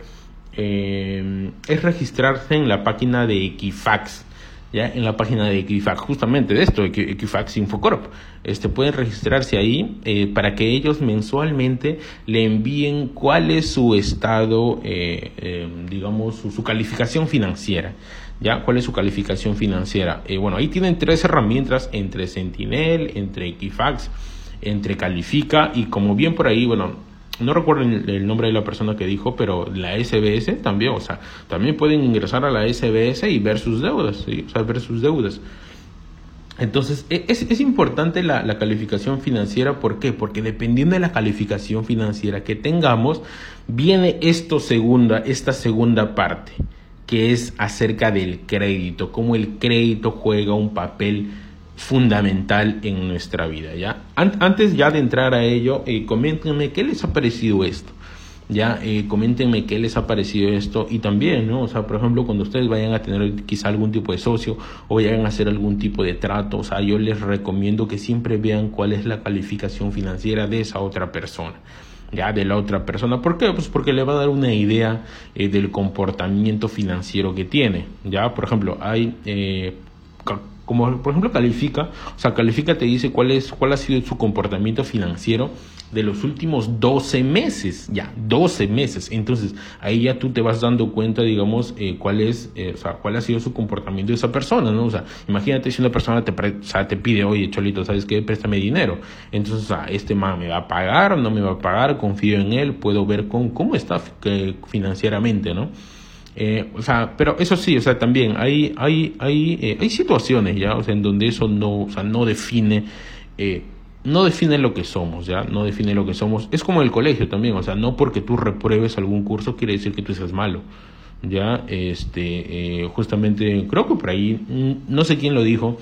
eh, es registrarse en la página de Equifax, ya en la página de Equifax, justamente de esto, Equifax Infocorp. Este, pueden registrarse ahí eh, para que ellos mensualmente le envíen cuál es su estado, eh, eh, digamos, su, calificación financiera. ¿Ya? ¿Cuál es su calificación financiera? bueno, ahí tienen tres herramientas entre Sentinel, entre Equifax, entre Califica y como bien por ahí, bueno, no recuerdo el, nombre de la persona que dijo, pero la SBS también, o sea, también pueden ingresar a la SBS y ver sus deudas, o sea, ver sus deudas. Entonces, e, es, es importante la, la, calificación financiera, ¿por qué? Porque dependiendo de la calificación financiera que tengamos, viene esto segunda, esta segunda parte, que es acerca del crédito, cómo el crédito juega un papel fundamental en nuestra vida. ¿ya? antes ya de entrar a ello, eh, coméntenme qué les ha parecido esto. Ya, eh, coméntenme qué les ha parecido esto y también, ¿no? O sea, por ejemplo, cuando ustedes vayan a tener quizá algún tipo de socio o vayan a hacer algún tipo de trato, o sea, yo les recomiendo que siempre vean cuál es la calificación financiera de esa otra persona ya de la otra persona. ¿Por qué? Pues porque le va a dar una idea eh, del comportamiento financiero que tiene. Ya, por ejemplo, hay como por ejemplo califica, o sea, califica te dice cuál es cuál ha sido su comportamiento financiero de los últimos 12 meses, ya, 12 meses. Entonces, ahí ya tú te vas dando cuenta, digamos, eh, cuál es, eh, o sea, cuál ha sido su comportamiento de esa persona, ¿no? O sea, imagínate si una persona te, o sea, te pide, oye, Cholito, ¿sabes qué? Préstame dinero. Entonces, o sea, este man me va a pagar, no me va a pagar, confío en él, puedo ver con, cómo está financieramente, ¿no? Eh, o sea, pero eso sí, o sea, también hay, hay, hay, eh, hay situaciones ya, o sea, en donde eso no, o sea, no define, eh, no define lo que somos, ya, no define lo que somos. Es como el colegio también, o sea, no porque tú repruebes algún curso quiere decir que tú seas malo. Ya, este, justamente, creo que por ahí, mm, no sé quién lo dijo,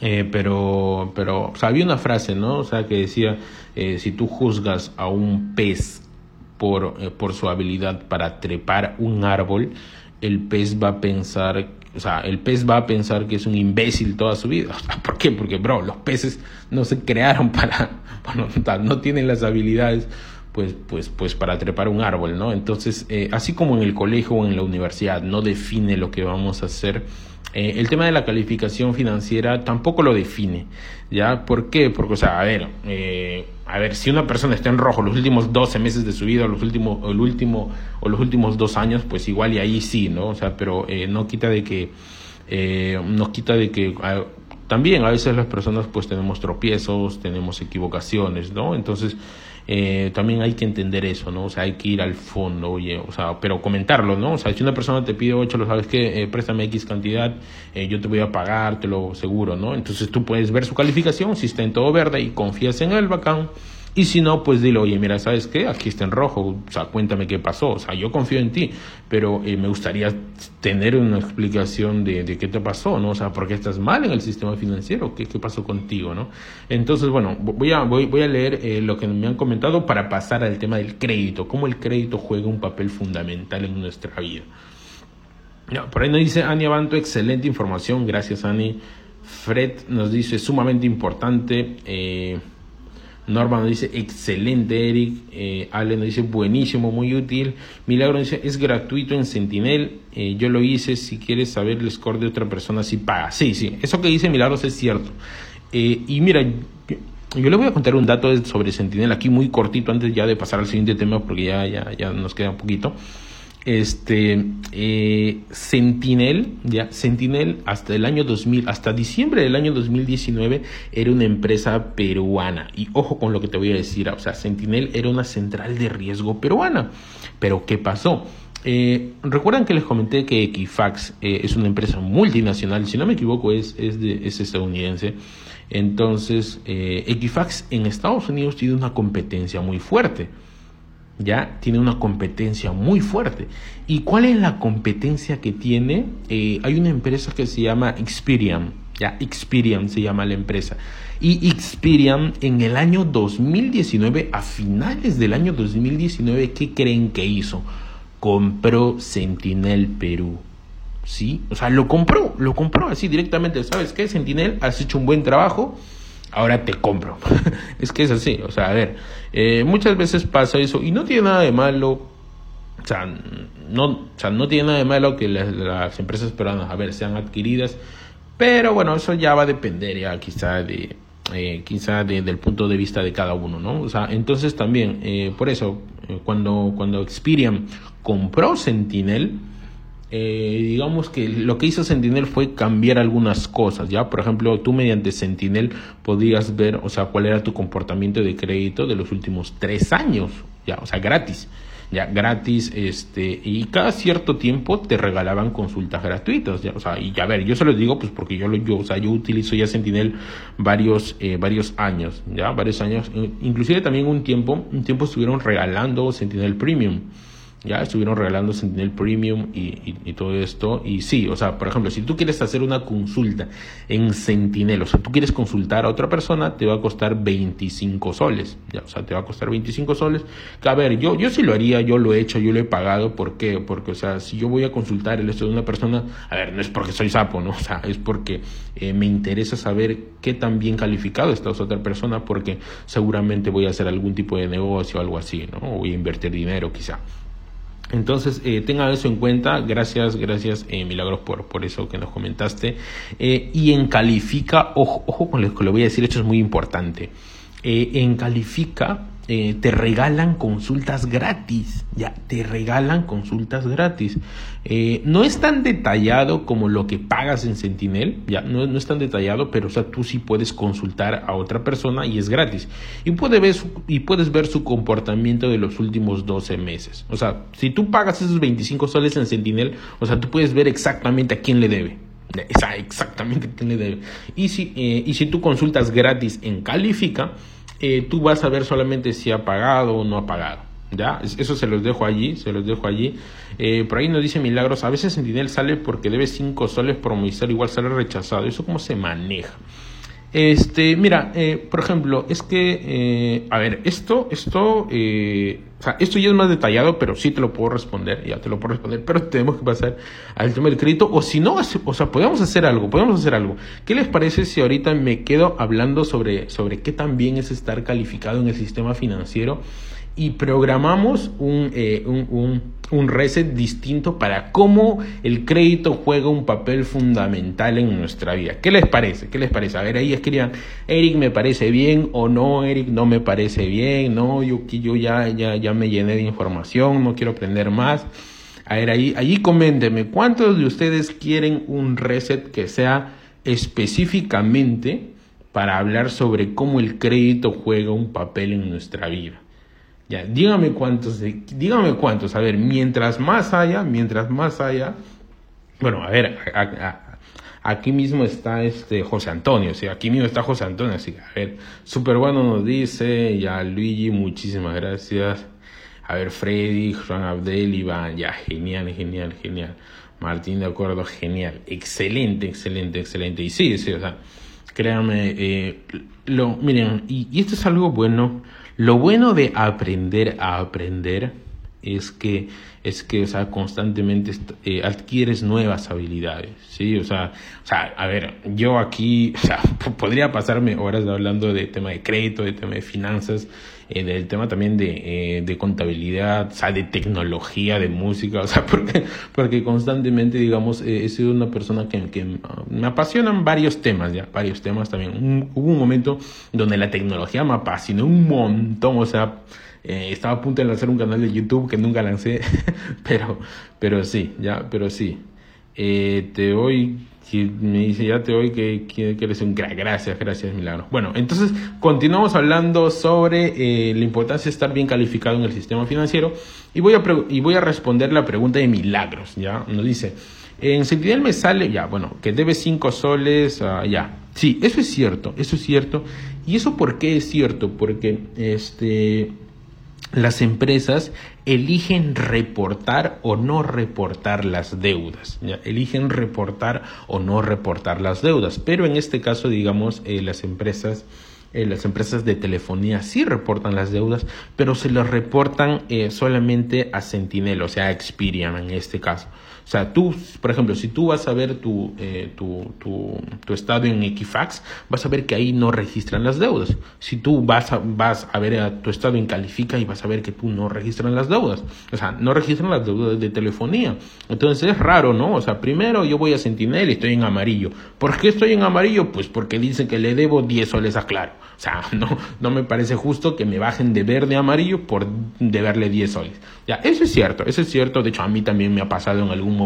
pero, pero, o sea, había una frase, ¿no? O sea, que decía, si tú juzgas a un pez por, eh, por su habilidad para trepar un árbol, el pez va a pensar, o sea, el pez va a pensar que es un imbécil toda su vida. ¿Por qué? Porque, bro, los peces no se crearon para, bueno, no tienen las habilidades pues, pues, pues para trepar un árbol, ¿no? Entonces, eh, así como en el colegio o en la universidad no define lo que vamos a hacer, eh, el tema de la calificación financiera tampoco lo define, ¿ya? ¿Por qué? Porque, o sea, a ver, eh, a ver, si una persona está en rojo los últimos 12 meses de su vida, o los últimos, el último, o los últimos dos años, pues igual y ahí sí, ¿no? O sea, pero eh, no quita de que, no quita de que también a veces las personas pues tenemos tropiezos, tenemos equivocaciones, ¿no? Entonces, eh, también hay que entender eso, ¿no? O sea, hay que ir al fondo, oye, o sea, pero comentarlo, ¿no? O sea, si una persona te pide 8, lo sabes que eh, préstame X cantidad, eh, yo te voy a pagar, te lo seguro, ¿no? Entonces tú puedes ver su calificación, si está en todo verde y confías en él, bacán, y si no, pues dile, oye, mira, ¿sabes qué? Aquí está en rojo, o sea, cuéntame qué pasó. O sea, yo confío en ti, pero eh, me gustaría tener una explicación de, de, qué te pasó, ¿no? O sea, ¿por qué estás mal en el sistema financiero? ¿Qué, qué pasó contigo, no? Entonces, bueno, voy a, voy, a leer eh, lo que me han comentado para pasar al tema del crédito, cómo el crédito juega un papel fundamental en nuestra vida. por ahí nos dice Ani Abanto, excelente información, gracias Ani. Fred nos dice sumamente importante. Eh, Norma nos dice, excelente Eric. Eh, Ale nos dice, buenísimo, muy útil. Milagro dice, es gratuito en Sentinel. Eh, yo lo hice, si quieres saber el score de otra persona, si paga. Sí, sí, eso que dice Milagros es cierto. Eh, y mira, yo, le voy a contar un dato sobre Sentinel aquí muy cortito antes ya de pasar al siguiente tema porque ya, ya, ya nos queda un poquito este eh, Sentinel, ya Sentinel hasta el año 2000, hasta diciembre del año 2019 era una empresa peruana y ojo con lo que te voy a decir, o sea, Sentinel era una central de riesgo peruana, pero ¿qué pasó? Eh, Recuerdan que les comenté que Equifax eh, es una empresa multinacional, si no me equivoco es, es, de, es estadounidense. Entonces, eh, Equifax en Estados Unidos tiene una competencia muy fuerte ya tiene una competencia muy fuerte. ¿Y cuál es la competencia que tiene? Eh, hay una empresa que se llama Experian, ya Experian se llama la empresa. Y Experian en el año 2019, a finales del año 2019, ¿qué creen que hizo? Compró Sentinel Perú. ¿Sí? O sea, lo compró, lo compró así directamente. ¿Sabes qué? Sentinel, has hecho un buen trabajo ahora te compro. es que es así, o sea, a ver, eh, muchas veces pasa eso y no tiene nada de malo, o sea, no, o sea, no tiene nada de malo que las, empresas peruanas, a ver, sean adquiridas, pero bueno, eso ya va a depender ya quizá de... Eh, quizá del punto de vista de cada uno, ¿no? O sea, entonces también, eh, por eso, cuando, cuando Experian compró Sentinel, eh, digamos que lo que hizo Sentinel fue cambiar algunas cosas, ¿ya? Por ejemplo, tú mediante Sentinel podías ver, o sea, cuál era tu comportamiento de crédito de los últimos tres años, ¿ya? O sea, gratis, ¿ya? Gratis, este, y cada cierto tiempo te regalaban consultas gratuitas, ¿ya? O sea, y a ver, yo se lo digo pues porque yo, lo, yo, o sea, yo utilizo ya Sentinel varios, eh, varios años, ¿ya? Varios años, inclusive también un tiempo, un tiempo estuvieron regalando Sentinel Premium, ya estuvieron regalando Sentinel Premium y, y, todo esto. Y sí, o sea, por ejemplo, si tú quieres hacer una consulta en Sentinel, o sea, tú quieres consultar a otra persona, te va a costar 25 soles. Ya, o sea, te va a costar 25 soles. Que, a ver, yo, yo sí lo haría, yo lo he hecho, yo lo he pagado. ¿Por qué? Porque, o sea, si yo voy a consultar el esto de una persona, a ver, no es porque soy sapo, ¿no? O sea, es porque eh, me interesa saber qué tan bien calificado está esa otra persona, porque seguramente voy a hacer algún tipo de negocio o algo así, ¿no? O voy a invertir dinero, quizá. Entonces, eh, tengan eso en cuenta. Gracias, gracias, eh, Milagros, por, por eso que nos comentaste. Eh, y en Califica, ojo, ojo con lo que le voy a decir, esto es muy importante. en Califica eh, te regalan consultas gratis, ya, te regalan consultas gratis. Eh, no es tan detallado como lo que pagas en Sentinel, ya, no, no, es tan detallado, pero o sea, tú sí puedes consultar a otra persona y es gratis. Y, puede ver y puedes ver su comportamiento de los últimos 12 meses. O sea, si tú pagas esos 25 soles en Sentinel, o sea, tú puedes ver exactamente a quién le debe. Exactamente a quién le debe. Y si, eh, y si tú consultas gratis en Califica, eh, tú vas a ver solamente si ha pagado o no ha pagado. ¿Ya? Eso se los dejo allí, se los dejo allí. Eh, por ahí nos dice Milagros, a veces Sentinel sale porque debe 5 soles por igual sale rechazado. ¿Eso cómo se maneja? Este, mira, eh, por ejemplo, es que, eh, a ver, esto, esto, eh, o sea, esto ya es más detallado, pero sí te lo puedo responder, ya te lo puedo responder, pero tenemos que pasar al tema del crédito, o si no, o sea, podemos hacer algo, podemos hacer algo. ¿Qué les parece si ahorita me quedo hablando sobre, sobre qué tan bien es estar calificado en el sistema financiero? Y programamos eh, un, un, un, reset distinto para cómo el crédito juega un papel fundamental en nuestra vida. ¿Qué les parece? ¿Qué les parece? A ver, ahí escriban, Eric me parece bien o no, Eric no me parece bien, no, yo, yo ya, ya, ya me llené de información, no quiero aprender más. A ver, ahí, ahí coméntenme, ¿cuántos de ustedes quieren un reset que sea específicamente para hablar sobre cómo el crédito juega un papel en nuestra vida? Ya, dígame cuántos, dígame cuántos. A ver, mientras más haya, mientras más haya. Bueno, a ver, aquí mismo está este José Antonio, sí, aquí mismo está José Antonio, así que a ver, súper bueno nos dice, ya Luigi, muchísimas gracias. A ver, Freddy, Juan Abdel, Iván, ya, genial, genial, genial. Martín, de acuerdo, genial. Excelente, excelente, excelente. Y sí, sí, o sea, créanme, eh, lo, miren, y esto es algo bueno lo bueno de aprender a aprender es que es que o sea constantemente eh, adquieres nuevas habilidades sí o sea o sea a ver yo aquí o sea podría pasarme horas hablando de tema de crédito de tema de finanzas eh, del tema también de, eh, de contabilidad o sea de tecnología de música o sea porque porque constantemente digamos he sido una persona que, que me apasionan varios temas ya varios temas también hubo un momento donde la tecnología me apasionó un montón o sea eh, estaba a punto de lanzar un canal de YouTube que nunca lancé, pero, pero sí, ya, pero sí. Eh, te voy, me dice ya te voy que, que, eres un crack. Gracias, gracias, Milagro. Bueno, entonces continuamos hablando sobre eh, la importancia de estar bien calificado en el sistema financiero y voy a, y voy a responder la pregunta de Milagros, ya, nos dice. En Sentinel me sale, ya, bueno, que debe 5 soles, uh, ya. Sí, eso es cierto, eso es cierto. ¿Y eso por qué es cierto? Porque este las empresas eligen reportar o no reportar las deudas. Eligen reportar o no reportar las deudas. Pero en este caso, digamos, eh, las empresas eh, las empresas de telefonía sí reportan las deudas, pero se las reportan eh, solamente a Sentinel, o sea, a Experian en este caso. O sea, tú, por ejemplo, si tú vas a ver tu, eh, tu, tu, tu, estado en Equifax, vas a ver que ahí no registran las deudas. Si tú vas a, vas a ver a tu estado en Califica y vas a ver que tú no registran las deudas. O sea, no registran las deudas de telefonía. Entonces es raro, ¿no? O sea, primero yo voy a Sentinel y estoy en amarillo. ¿Por qué estoy en amarillo? Pues porque dicen que le debo 10 soles a Claro. O sea, no, no me parece justo que me bajen de verde a amarillo por deberle 10 soles. Ya, eso es cierto, eso es cierto. De hecho, a mí también me ha pasado en algún momento.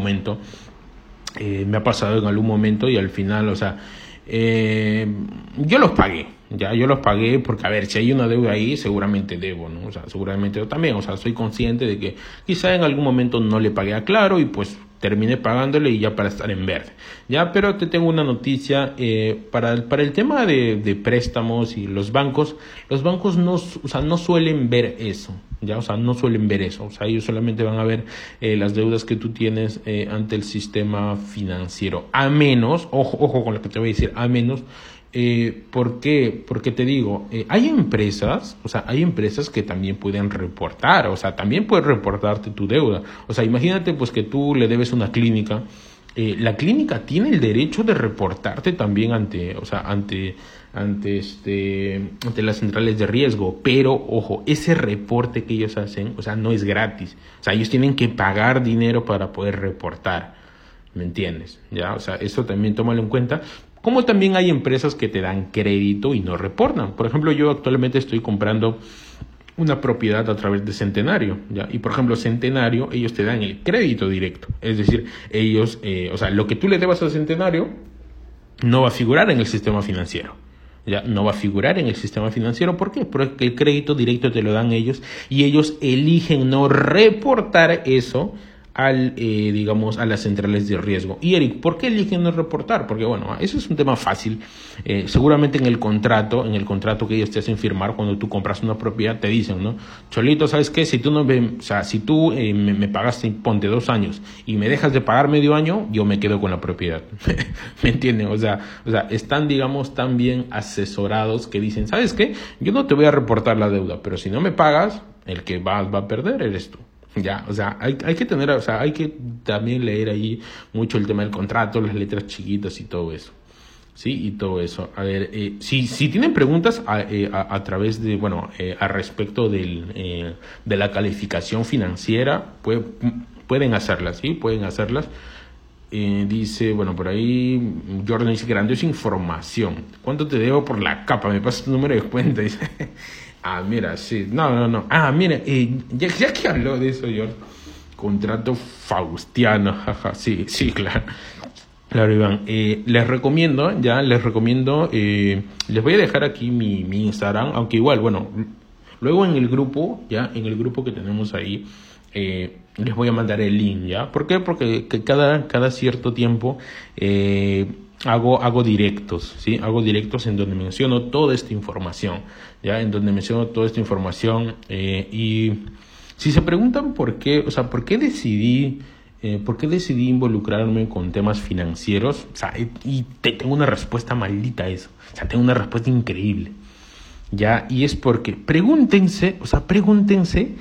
Eh, me ha pasado en algún momento y al final, o sea, eh, yo los pagué, ya yo los pagué porque, a ver, si hay una deuda ahí, seguramente debo, ¿no? O sea, seguramente yo también, o sea, soy consciente de que quizá en algún momento no le pagué a Claro y pues terminé pagándole y ya para estar en verde. Ya, pero te tengo una noticia eh, para, el, para el tema de, de, préstamos y los bancos. Los bancos no, o sea, no suelen ver eso. Ya, o sea, no suelen ver eso. O sea, ellos solamente van a ver eh, las deudas que tú tienes eh, ante el sistema financiero. A menos, ojo, ojo con lo que te voy a decir, a menos eh, ¿Por qué? Porque te digo, eh, hay empresas, o sea, hay empresas que también pueden reportar, o sea, también puedes reportarte tu deuda. O sea, imagínate pues que tú le debes una clínica eh, la clínica tiene el derecho de reportarte también ante, o sea, ante, ante, este, ante las centrales de riesgo, pero ojo, ese reporte que ellos hacen, o sea, no es gratis, o sea, ellos tienen que pagar dinero para poder reportar, ¿me entiendes? Ya, o sea, eso también tómalo en cuenta, como también hay empresas que te dan crédito y no reportan. Por ejemplo, yo actualmente estoy comprando una propiedad a través de Centenario. Y por ejemplo, Centenario, ellos te dan el crédito directo. Es decir, ellos, eh, o sea, lo que tú le debas a Centenario no va a figurar en el sistema financiero. Ya no va a figurar en el sistema financiero. ¿Por qué? Porque el crédito directo te lo dan ellos y ellos eligen no reportar eso al, eh, digamos, a las centrales de riesgo. Y Eric, ¿por qué eligen no reportar? Porque, bueno, eso es un tema fácil. Eh, seguramente en el contrato, en el contrato que ellos te hacen firmar cuando tú compras una propiedad, te dicen, ¿no? Cholito, ¿sabes qué? Si tú no o sea, si tú eh, me, me, pagaste, ponte dos años y me dejas de pagar medio año, yo me quedo con la propiedad. ¿Me entienden? O sea, o sea, están, digamos, tan bien asesorados que dicen, ¿sabes qué? Yo no te voy a reportar la deuda, pero si no me pagas, el que va, va a perder eres tú. Ya, o sea, hay, hay, que tener, o sea, hay que también leer ahí mucho el tema del contrato, las letras chiquitas y todo eso. Sí, y todo eso. A ver, eh, si, si tienen preguntas a, eh, a, través de, bueno, eh, a respecto del, eh, de la calificación financiera, puede, pueden hacerlas, ¿sí? Pueden hacerlas. Eh, dice, bueno, por ahí Jordan dice, grandiosa información. ¿Cuánto te debo por la capa? Me pasa tu número de cuenta. Dice, ah, mira, sí. No, no, no. Ah, mira, eh, ya, ya, que habló de eso, Jordan. Contrato Faustiano, jaja. Sí, sí, claro. Claro, Iván. Eh, les recomiendo, ya, les recomiendo, eh, les voy a dejar aquí mi, mi Instagram, aunque igual, bueno, luego en el grupo, ya, en el grupo que tenemos ahí, eh, les voy a mandar el link, ¿ya? ¿Por qué? Porque que cada, cada cierto tiempo eh, hago, hago directos, ¿sí? Hago directos en donde menciono toda esta información, ¿ya? En donde menciono toda esta información eh, y si se preguntan por qué, o sea, por qué decidí... Eh, ¿Por qué decidí involucrarme con temas financieros? O sea, y te tengo una respuesta maldita a eso. O sea, tengo una respuesta increíble. ¿Ya? Y es porque pregúntense, o sea, pregúntense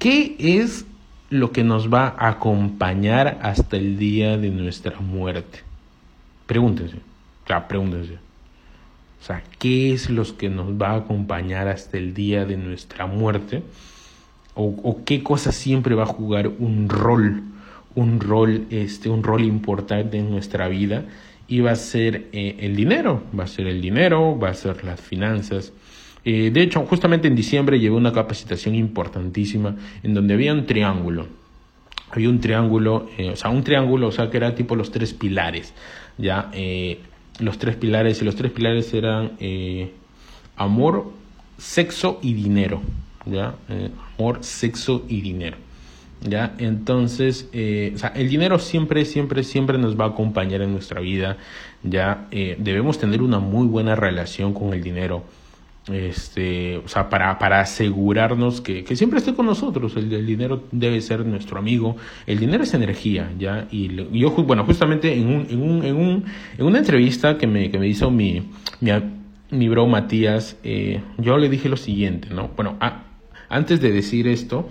qué es lo que nos va a acompañar hasta el día de nuestra muerte. Pregúntense, o sea, pregúntense. O sea, ¿qué es lo que nos va a acompañar hasta el día de nuestra muerte? O, o qué cosa siempre va a jugar un rol un rol, este, un rol importante en nuestra vida y va a ser eh, el dinero, va a ser el dinero, va a ser las finanzas. Eh, de hecho, justamente en diciembre llevé una capacitación importantísima en donde había un triángulo. Había un triángulo, eh, o sea, un triángulo, o sea, que era tipo los tres pilares, ya, los tres pilares, y los tres pilares eran amor, sexo y dinero, ya, amor, sexo y dinero. ¿ya? Entonces, eh, o sea, el dinero siempre, siempre, siempre nos va a acompañar en nuestra vida, ¿ya? Eh, debemos tener una muy buena relación con el dinero, este, o sea, para, para asegurarnos que, que siempre esté con nosotros, el, el, dinero debe ser nuestro amigo, el dinero es energía, ¿ya? Y yo, bueno, justamente en, un, en, un, en, un, en una entrevista que me, que me hizo mi, mi, mi bro Matías, eh, yo le dije lo siguiente, ¿no? Bueno, a, antes de decir esto,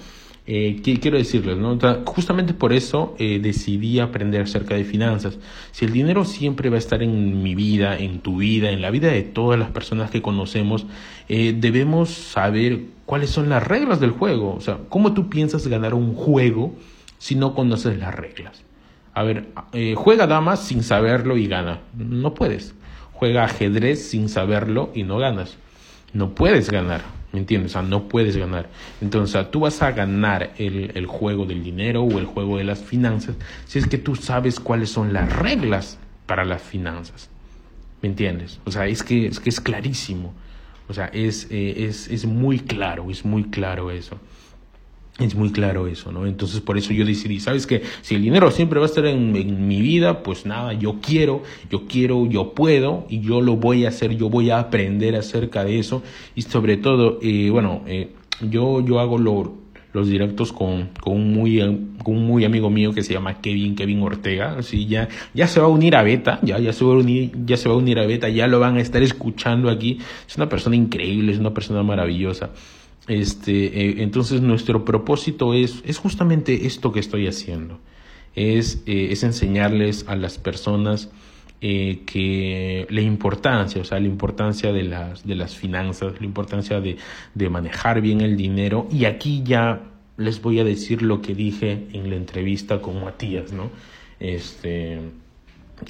eh, quiero decirles, ¿no? justamente por eso eh, decidí aprender acerca de finanzas. Si el dinero siempre va a estar en mi vida, en tu vida, en la vida de todas las personas que conocemos, eh, debemos saber cuáles son las reglas del juego. O sea, ¿cómo tú piensas ganar un juego si no conoces las reglas? A ver, juega damas sin saberlo y gana. No puedes. Juega ajedrez sin saberlo y no ganas. No puedes ganar. ¿Me entiendes? O sea, no puedes ganar. Entonces, tú vas a ganar el, el, juego del dinero o el juego de las finanzas si es que tú sabes cuáles son las reglas para las finanzas. ¿Me entiendes? O sea, es que es, que es clarísimo. O sea, es, eh, es, es muy claro, es muy claro eso. Es muy claro eso, ¿no? Entonces por eso yo decidí, ¿sabes qué? Si el dinero siempre va a estar en, en, mi vida, pues nada, yo quiero, yo quiero, yo puedo y yo lo voy a hacer, yo voy a aprender acerca de eso y sobre todo, eh, bueno, eh, yo, yo hago lo, los directos con, con, un muy, con un muy amigo mío que se llama Kevin, Kevin Ortega, así ya, ya se va a unir a Beta, ya, ya se va a unir, ya se va a unir a Beta, ya lo van a estar escuchando aquí, es una persona increíble, es una persona maravillosa. Este, eh, entonces nuestro propósito es, es justamente esto que estoy haciendo. es, eh, es enseñarles a las personas eh, que la importancia, o sea, la importancia de las, de las finanzas, la importancia de, de manejar bien el dinero. Y aquí ya les voy a decir lo que dije en la entrevista con Matías, ¿no? Este,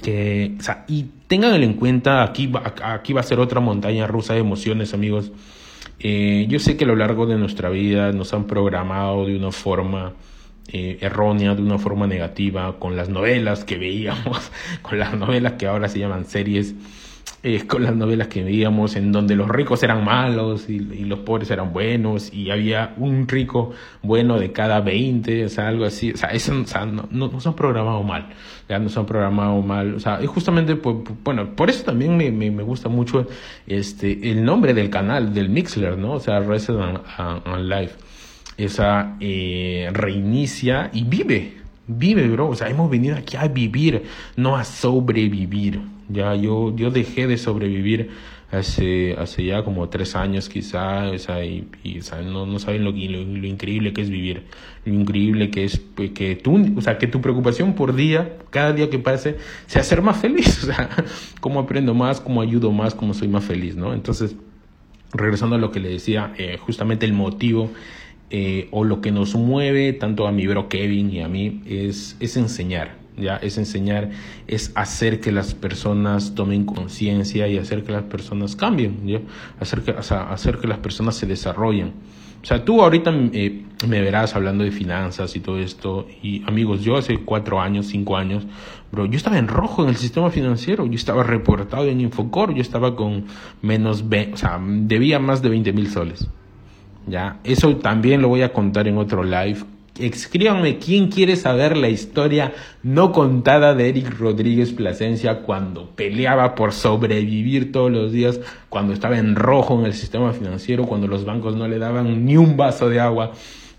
que, o sea, y tengan en cuenta, aquí va, aquí va a ser otra montaña rusa de emociones, amigos. Eh, yo sé que a lo largo de nuestra vida nos han programado de una forma eh, errónea, de una forma negativa, con las novelas que veíamos, con las novelas que ahora se llaman series, con las novelas que veíamos en donde los ricos eran malos y, los pobres eran buenos y había un rico bueno de cada 20, o sea, algo así, o sea, eso o no, no, nos han programado mal, ya nos han programado mal, o sea, y justamente, pues, bueno, por eso también me, me, me, gusta mucho este, el nombre del canal, del Mixler, ¿no? O sea, Resident on Life esa eh, reinicia y vive, vive, bro. O sea, hemos venido aquí a vivir, no a sobrevivir. Ya yo, yo dejé de sobrevivir hace, hace ya como tres años quizá, o sea, y, no, no saben lo, lo, increíble que es vivir, lo increíble que es pues, que tú, o sea, que tu preocupación por día, cada día que pase, sea ser más feliz, o sea, cómo aprendo más, cómo ayudo más, cómo soy más feliz, ¿no? Entonces, regresando a lo que le decía, eh, justamente el motivo eh, o lo que nos mueve tanto a mi bro Kevin y a mí es, es enseñar, ¿ya? Es enseñar, es hacer que las personas tomen conciencia y hacer que las personas cambien, ¿ya? Hacer que, hacer que las personas se desarrollen. O sea, tú ahorita eh, me verás hablando de finanzas y todo esto. Y amigos, yo hace cuatro años, cinco años, bro, yo estaba en rojo en el sistema financiero. Yo estaba reportado en Infocor. Yo estaba con menos, 20, o sea, debía más de 20 mil soles. ¿ya? Eso también lo voy a contar en otro live. Escríbanme quién quiere saber la historia no contada de Eric Rodríguez Plasencia cuando peleaba por sobrevivir todos los días, cuando estaba en rojo en el sistema financiero, cuando los bancos no le daban ni un vaso de agua.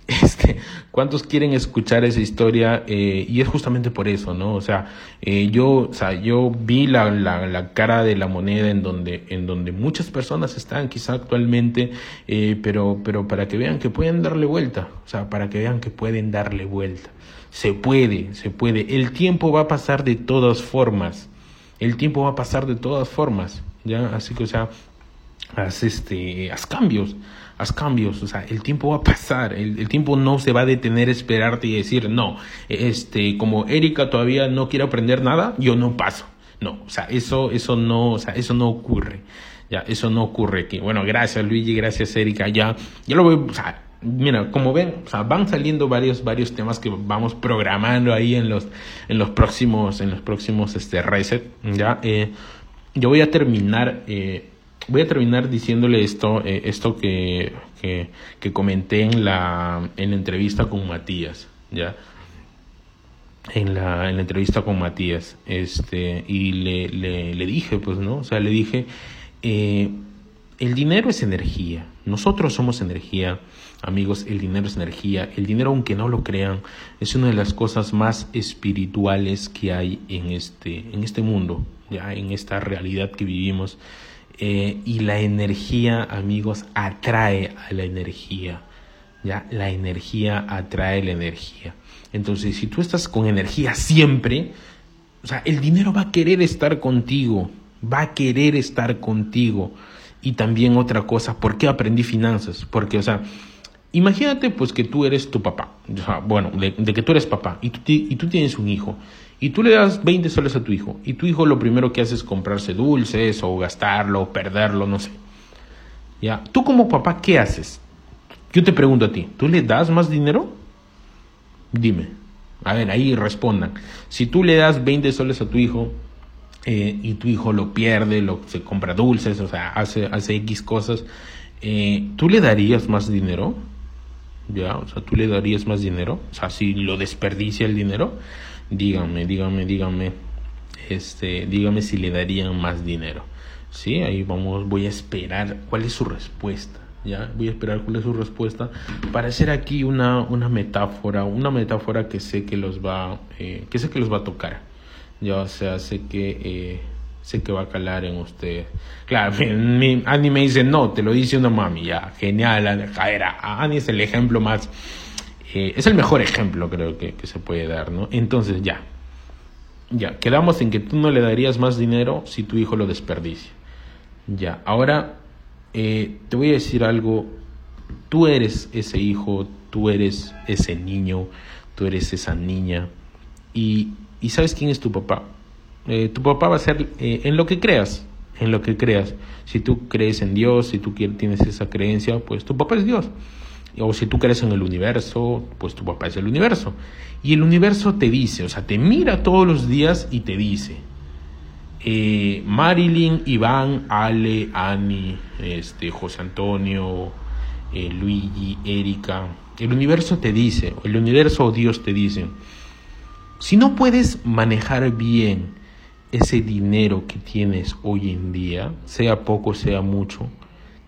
Este, ¿Cuántos quieren escuchar esa historia? Eh, y es justamente por eso, ¿no? O sea, eh, yo, o sea, yo vi la, la, la, cara de la moneda en donde, en donde muchas personas están quizá actualmente, eh, pero, pero para que vean que pueden darle vuelta, o sea, para que vean que pueden darle vuelta. Se puede, se puede. El tiempo va a pasar de todas formas. El tiempo va a pasar de todas formas, ¿ya? Así que, o sea, haz, este, haz cambios haz cambios, o sea, el tiempo va a pasar, el, tiempo no se va a detener a esperarte y decir, no, este, como Erika todavía no quiere aprender nada, yo no paso. No, o sea, eso, eso no, o sea, eso no ocurre. Ya, eso no ocurre aquí. Bueno, gracias Luigi, gracias Erika, ya, ya lo voy, o sea, mira, como ven, o sea, van saliendo varios, varios temas que vamos programando ahí en los, en los próximos, en los próximos, este, reset, ya, eh, yo voy a terminar, eh, voy a terminar diciéndole esto, eh, esto que, que, comenté en la, en la entrevista con Matías, ¿ya? En la, en la entrevista con Matías, este, y le, le, le dije, pues, ¿no? O sea, le dije, eh, el dinero es energía, nosotros somos energía, amigos, el dinero es energía, el dinero, aunque no lo crean, es una de las cosas más espirituales que hay en este, en este mundo, ya, en esta realidad que vivimos eh, y la energía, amigos, atrae a la energía. ¿ya? La energía atrae la energía. Entonces, si tú estás con energía siempre, o sea, el dinero va a querer estar contigo, va a querer estar contigo. Y también otra cosa, ¿por qué aprendí finanzas? Porque, o sea, imagínate pues que tú eres tu papá, bueno, de, que tú eres papá y tú, y tú tienes un hijo y tú le das 20 soles a tu hijo y tu hijo lo primero que hace es comprarse dulces o gastarlo o perderlo, no sé. Ya, tú como papá, ¿qué haces? Yo te pregunto a ti, ¿tú le das más dinero? Dime. A ver, ahí respondan. Si tú le das 20 soles a tu hijo eh, y tu hijo lo pierde, lo, se compra dulces, o sea, hace, hace X cosas, eh, ¿tú le darías más dinero? ¿Ya? O sea, ¿tú le darías más dinero? O sea, si lo desperdicia el dinero díganme, díganme, díganme, este, díganme si le darían más dinero. Sí, ahí vamos, voy a esperar cuál es su respuesta. Ya, voy a esperar cuál es su respuesta para hacer aquí una, una metáfora, una metáfora que sé que los va, eh, que sé que los va a tocar. Ya, o sea, sé que eh, sé que va a calar en usted. Claro, mi, me dice, no, te lo dice una mami, ya, genial, era, Ani es el ejemplo más Eh, es el mejor ejemplo, creo que, que se puede dar, ¿no? Entonces, ya. Ya, quedamos en que tú no le darías más dinero si tu hijo lo desperdicia. Ya, ahora eh, te voy a decir algo. Tú eres ese hijo, tú eres ese niño, tú eres esa niña. Y, y ¿sabes quién es tu papá? Eh, tu papá va a ser en lo que creas, en lo que creas. Si tú crees en Dios, si tú tienes esa creencia, pues tu papá es Dios. O si tú crees en el universo, pues tu papá es el universo. Y el universo te dice, o sea, te mira todos los días y te dice, eh, Marilyn, Iván, Ale, Ani, este, José Antonio, eh, Luigi, Erika, el universo te dice, el universo o Dios te dice, si no puedes manejar bien ese dinero que tienes hoy en día, sea poco, sea mucho,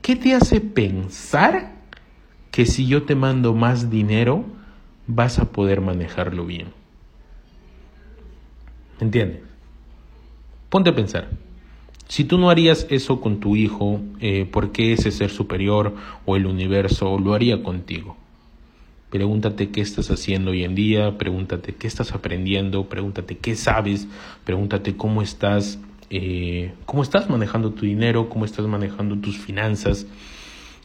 ¿qué te hace pensar que si yo te mando más dinero, vas a poder manejarlo bien? ¿Entiendes? Ponte a pensar. Si tú no harías eso con tu hijo, eh, ¿por qué ese ser superior o el universo lo haría contigo? Pregúntate qué estás haciendo hoy en día, pregúntate qué estás aprendiendo, pregúntate qué sabes, pregúntate cómo estás, eh, cómo estás manejando tu dinero, cómo estás manejando tus finanzas.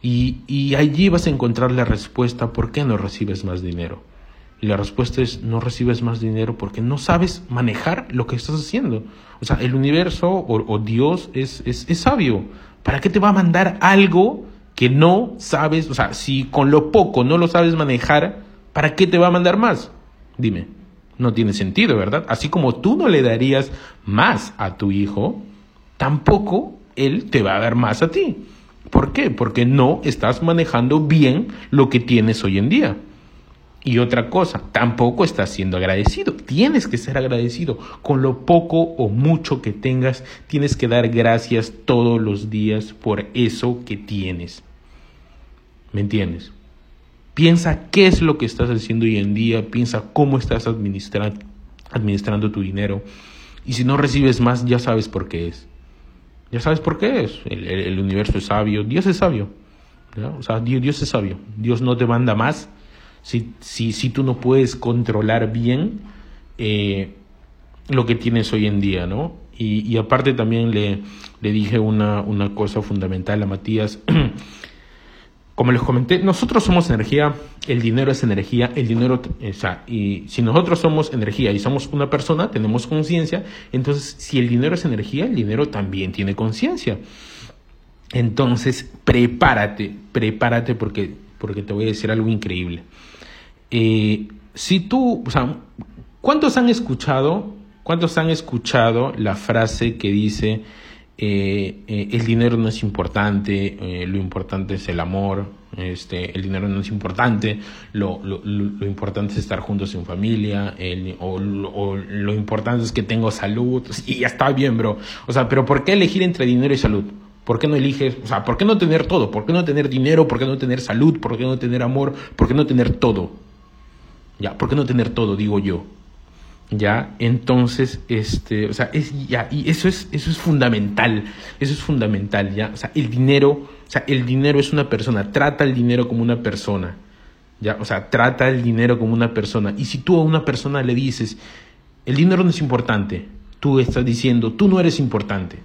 Y, allí vas a encontrar la respuesta por qué no recibes más dinero. Y la respuesta es no recibes más dinero porque no sabes manejar lo que estás haciendo. O sea, el universo o, Dios es, es, es sabio. ¿Para qué te va a mandar algo que no sabes, o sea, si con lo poco no lo sabes manejar, ¿para qué te va a mandar más? Dime, no tiene sentido, ¿verdad? Así como tú no le darías más a tu hijo, tampoco él te va a dar más a ti. ¿Por qué? Porque no estás manejando bien lo que tienes hoy en día. Y otra cosa, tampoco estás siendo agradecido. Tienes que ser agradecido. Con lo poco o mucho que tengas, tienes que dar gracias todos los días por eso que tienes. ¿Me entiendes? Piensa qué es lo que estás haciendo hoy en día, piensa cómo estás administrando tu dinero. Y si no recibes más, ya sabes por qué es. Ya sabes por qué es. El, universo es sabio, Dios es sabio. O sea, Dios es sabio. Dios no te manda más si, si, si tú no puedes controlar bien eh, lo que tienes hoy en día, ¿no? Y, y aparte también le, le dije una, una cosa fundamental a Matías. Como les comenté, nosotros somos energía, el dinero es energía, el dinero, o sea, y si nosotros somos energía y somos una persona, tenemos conciencia, entonces si el dinero es energía, el dinero también tiene conciencia. Entonces, prepárate, prepárate porque, porque te voy a decir algo increíble. Eh, si tú, o sea, ¿cuántos han escuchado, cuántos han escuchado la frase que dice eh, eh, el dinero no es importante, lo importante es el amor, este, el dinero no es importante, lo, lo, lo importante es estar juntos en familia, o, o, lo importante es que tengo salud, y ya está bien, bro. O sea, pero ¿por qué elegir entre dinero y salud? ¿Por qué no eliges? O sea, ¿por qué no tener todo? ¿Por qué no tener dinero? ¿Por qué no tener salud? ¿Por qué no tener amor? ¿Por qué no tener todo? Ya, ¿por qué no tener todo? Digo yo. Ya, entonces, este, o sea, es, ya, y eso es, eso es fundamental, eso es fundamental, ya, o sea, el dinero, o sea, el dinero es una persona, trata el dinero como una persona, ya, o sea, trata el dinero como una persona, y si tú a una persona le dices, el dinero no es importante, tú estás diciendo, tú no eres importante.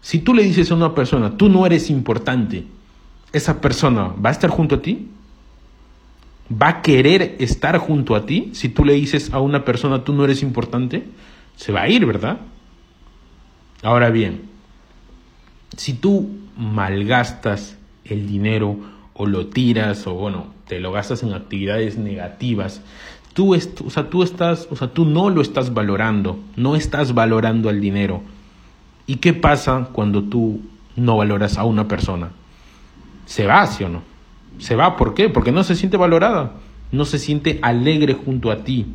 Si tú le dices a una persona, tú no eres importante, esa persona va a estar junto a ti, va a querer estar junto a ti si tú le dices a una persona tú no eres importante, se va a ir, ¿verdad? Ahora bien, si tú malgastas el dinero o lo tiras o bueno, te lo gastas en actividades negativas, tú, o sea, tú estás, o sea, tú no lo estás valorando, no estás valorando al dinero. ¿Y qué pasa cuando tú no valoras a una persona? Se va, ¿sí o no? Se va, ¿por qué? Porque no se siente valorada, no se siente alegre junto a ti,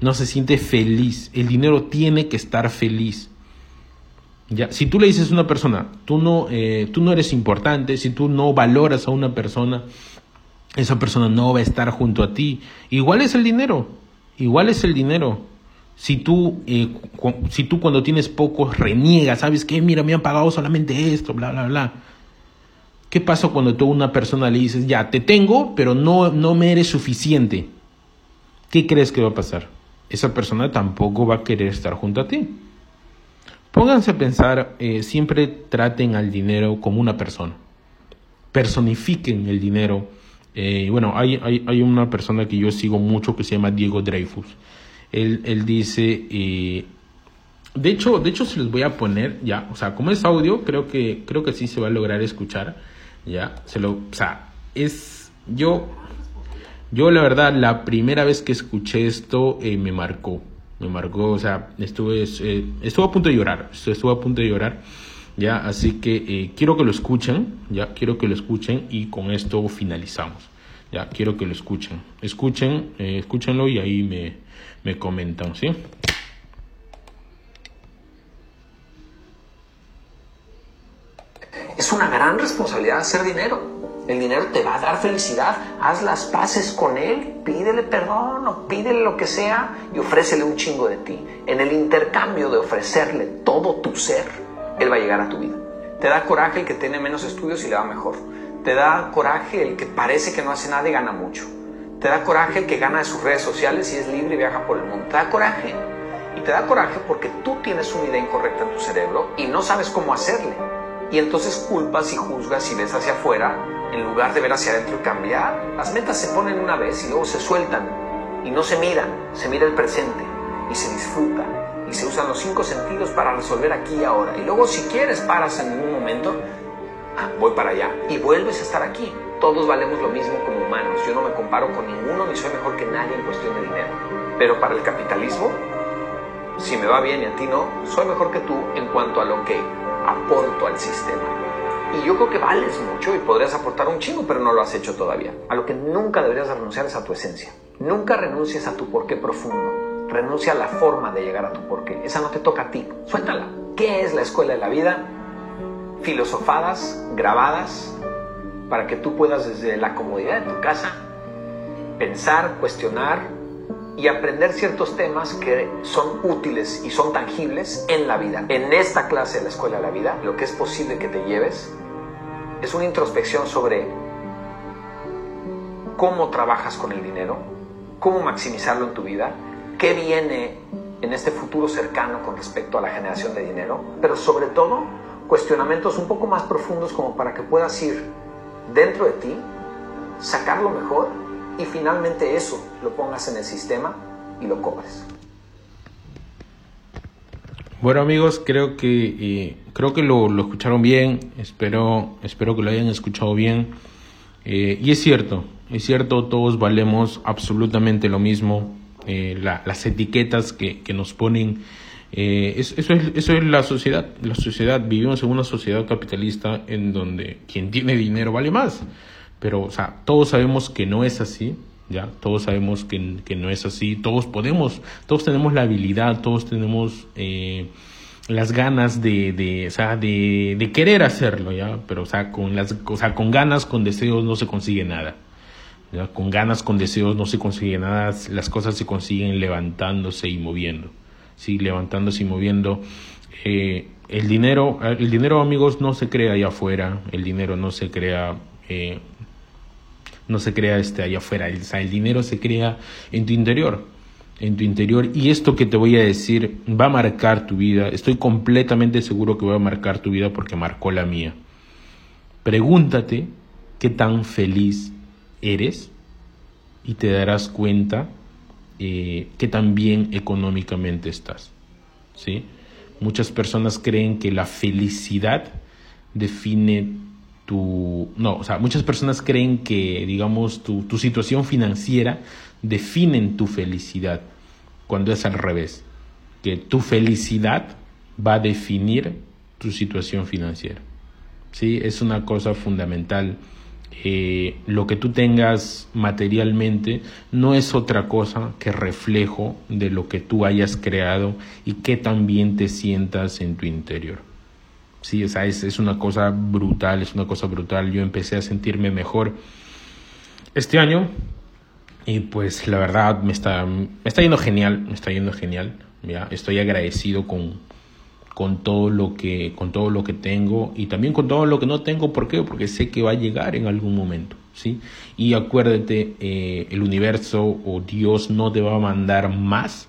no se siente feliz. El dinero tiene que estar feliz. Ya, si tú le dices a una persona, tú no, eh, tú no eres importante, si tú no valoras a una persona, esa persona no va a estar junto a ti. Igual es el dinero, igual es el dinero. Si tú, eh, si tú cuando tienes poco reniegas, sabes que, mira, me han pagado solamente esto, bla, bla, bla ¿Qué pasa cuando tú a una persona le dices, ya, te tengo, pero no, no me eres suficiente? ¿Qué crees que va a pasar? Esa persona tampoco va a querer estar junto a ti. Pónganse a pensar, eh, siempre traten al dinero como una persona. Personifiquen el dinero. Eh, bueno, hay, hay, hay, una persona que yo sigo mucho que se llama Diego Dreyfus. Él, él dice, eh, de hecho, de hecho se los voy a poner ya, o sea, como es audio, creo que, creo que sí se va a lograr escuchar, ya, se lo, o sea, es, yo, yo la verdad, la primera vez que escuché esto me marcó, me marcó, o sea, estuve, eh, estuve a punto de llorar, estuve a punto de llorar, ya, así que eh, quiero que lo escuchen, ya, quiero que lo escuchen y con esto finalizamos, ya, quiero que lo escuchen, escuchen, eh, escúchenlo y ahí me, me comentan, ¿sí? Es una gran responsabilidad hacer dinero. El dinero te va a dar felicidad. Haz las paces con él, pídele perdón o pídele lo que sea y ofrécele un chingo de ti. En el intercambio de ofrecerle todo tu ser, él va a llegar a tu vida. Te da coraje el que tiene menos estudios y le va mejor. Te da coraje el que parece que no hace nada y gana mucho. Te da coraje el que gana de sus redes sociales y es libre y viaja por el mundo. Te da coraje. Y te da coraje porque tú tienes una idea incorrecta en tu cerebro y no sabes cómo hacerle. Y entonces culpas y juzgas y ves hacia afuera en lugar de ver hacia adentro y cambiar. Las metas se ponen una vez y luego se sueltan y no se miran, se mira el presente y se disfruta y se usan los cinco sentidos para resolver aquí y ahora. Y luego si quieres paras en un momento, ah, voy para allá y vuelves a estar aquí. Todos valemos lo mismo como humanos. Yo no me comparo con ninguno ni soy mejor que nadie en cuestión de dinero. Pero para el capitalismo, si me va bien y a ti no, soy mejor que tú en cuanto a lo que aporto al sistema. Y yo creo que vales mucho y podrías aportar un chingo, pero no lo has hecho todavía. A lo que nunca deberías renunciar es a tu esencia. Nunca renuncies a tu porqué profundo. Renuncia a la forma de llegar a tu porqué. Esa no te toca a ti. Suéltala. ¿Qué es la escuela de la vida? Filosofadas, grabadas, para que tú puedas desde la comodidad de tu casa pensar, cuestionar y aprender ciertos temas que son útiles y son tangibles en la vida. En esta clase de la escuela de la vida, lo que es posible que te lleves es una introspección sobre cómo trabajas con el dinero, cómo maximizarlo en tu vida, qué viene en este futuro cercano con respecto a la generación de dinero, pero sobre todo cuestionamientos un poco más profundos como para que puedas ir dentro de ti, sacar lo mejor y finalmente eso lo pongas en el sistema y lo cobres. Bueno amigos, creo que eh, creo que lo, lo, escucharon bien, espero, espero que lo hayan escuchado bien. Eh, y es cierto, es cierto, todos valemos absolutamente lo mismo. Eh, las etiquetas que, que nos ponen, eso, es, eso es la sociedad. La sociedad, vivimos en una sociedad capitalista en donde quien tiene dinero vale más. Pero, o sea, todos sabemos que no es así. ¿ya? Todos sabemos que, que, no es así, todos podemos, todos tenemos la habilidad, todos tenemos eh, las ganas de, de, o sea, de, de, querer hacerlo, ¿ya? Pero, o sea, con las, o sea, con ganas, con deseos no se consigue nada. Con ganas, con deseos no se consigue nada, las cosas se consiguen levantándose y moviendo, ¿sí? Levantándose y moviendo. Eh, el dinero, el dinero, amigos, no se crea allá afuera, el dinero no se crea... Eh, no se crea este allá afuera, el, el dinero se crea en tu interior, en tu interior y esto que te voy a decir va a marcar tu vida, estoy completamente seguro que va a marcar tu vida porque marcó la mía. Pregúntate qué tan feliz eres y te darás cuenta eh, que tan bien económicamente estás. ¿sí? Muchas personas creen que la felicidad define tu... No, o sea, muchas personas creen que, digamos, tu, tu situación financiera definen tu felicidad, cuando es al revés, que tu felicidad va a definir tu situación financiera. ¿Sí? Es una cosa fundamental. Eh, lo que tú tengas materialmente no es otra cosa que reflejo de lo que tú hayas creado y que también te sientas en tu interior. Sí, o sea, es, una cosa brutal, es una cosa brutal. Yo empecé a sentirme mejor este año y pues la verdad me está, me está yendo genial, me está yendo genial. ¿ya? Estoy agradecido con, con todo lo que con todo lo que tengo y también con todo lo que no tengo ¿por qué? porque sé que va a llegar en algún momento sí y acuérdate eh, el universo o Dios no te va a mandar más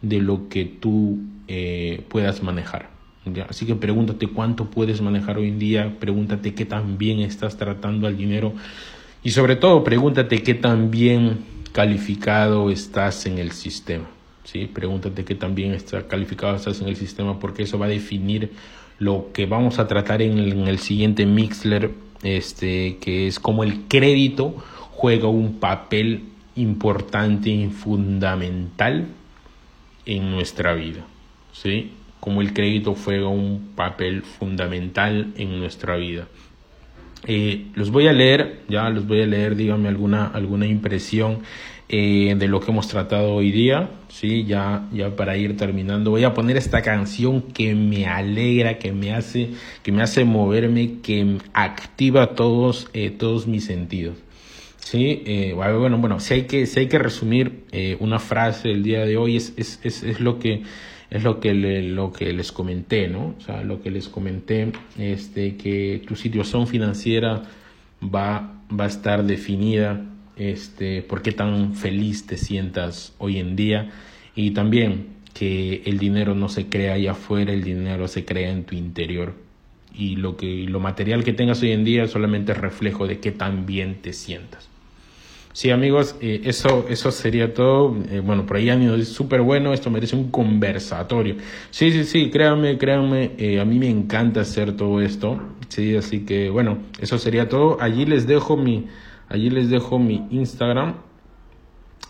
de lo que tú eh, puedas manejar así que pregúntate cuánto puedes manejar hoy en día pregúntate qué tan bien estás tratando al dinero y sobre todo pregúntate qué tan bien calificado estás en el sistema ¿sí? Pregúntate qué también está calificado estás en el sistema porque eso va a definir lo que vamos a tratar en el, siguiente Mixler, este, que es como el crédito juega un papel importante y fundamental en nuestra vida, ¿sí? Como el crédito juega un papel fundamental en nuestra vida. Eh, los voy a leer, ya los voy a leer, díganme alguna, alguna impresión eh, de lo que hemos tratado hoy día. Sí, ya, ya para ir terminando, voy a poner esta canción que me alegra, que me hace, que me hace moverme, que activa todos, eh, todos mis sentidos. Sí, eh, bueno, bueno, si hay que, si hay que resumir una frase del día de hoy, es, es, es, es lo que es lo que, lo que les comenté, ¿no? O sea, lo que les comenté, este, que tu situación financiera va, va a estar definida este, por qué tan feliz te sientas hoy en día y también que el dinero no se crea allá afuera, el dinero se crea en tu interior y lo que lo material que tengas hoy en día solamente es reflejo de qué tan bien te sientas. Sí, amigos, eh, eso, eso sería todo. Eh, bueno, por ahí han es súper bueno, esto merece un conversatorio. Sí, sí, sí, créanme, créanme, eh, a mí me encanta hacer todo esto. Sí, así que bueno, eso sería todo. Allí les dejo mi, Allí les dejo mi Instagram.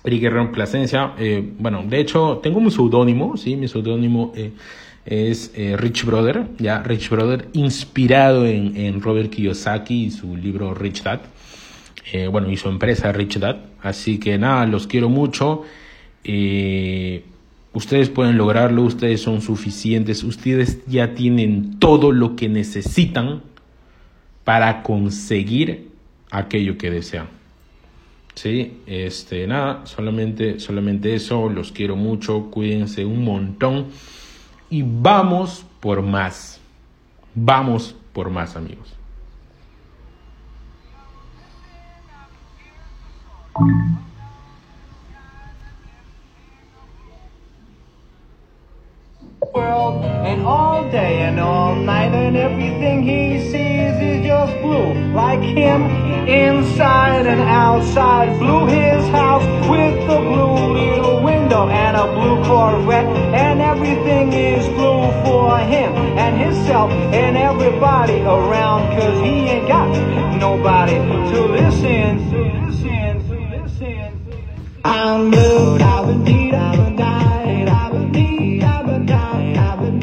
Eric Guerrero Plasencia. Bueno, de hecho, tengo mi seudónimo, sí, mi seudónimo es Rich Brother, ya Rich Brother, inspirado en, en, Robert Kiyosaki y su libro Rich Dad. Bueno, y su empresa Rich Dad. Así que nada, los quiero mucho. ustedes pueden lograrlo, ustedes son suficientes, ustedes ya tienen todo lo que necesitan para conseguir aquello que desean. Sí, este, nada, solamente, solamente eso, los quiero mucho, cuídense un montón y vamos por más, vamos por más amigos. And all day and all night and everything he sees is just blue. Like him inside and outside blue his house with a blue little window and a blue corvette. And everything is blue for him and himself and everybody around cause he ain't got nobody to listen to. listen I'm blue I've been I've been died I've been I've been died I've been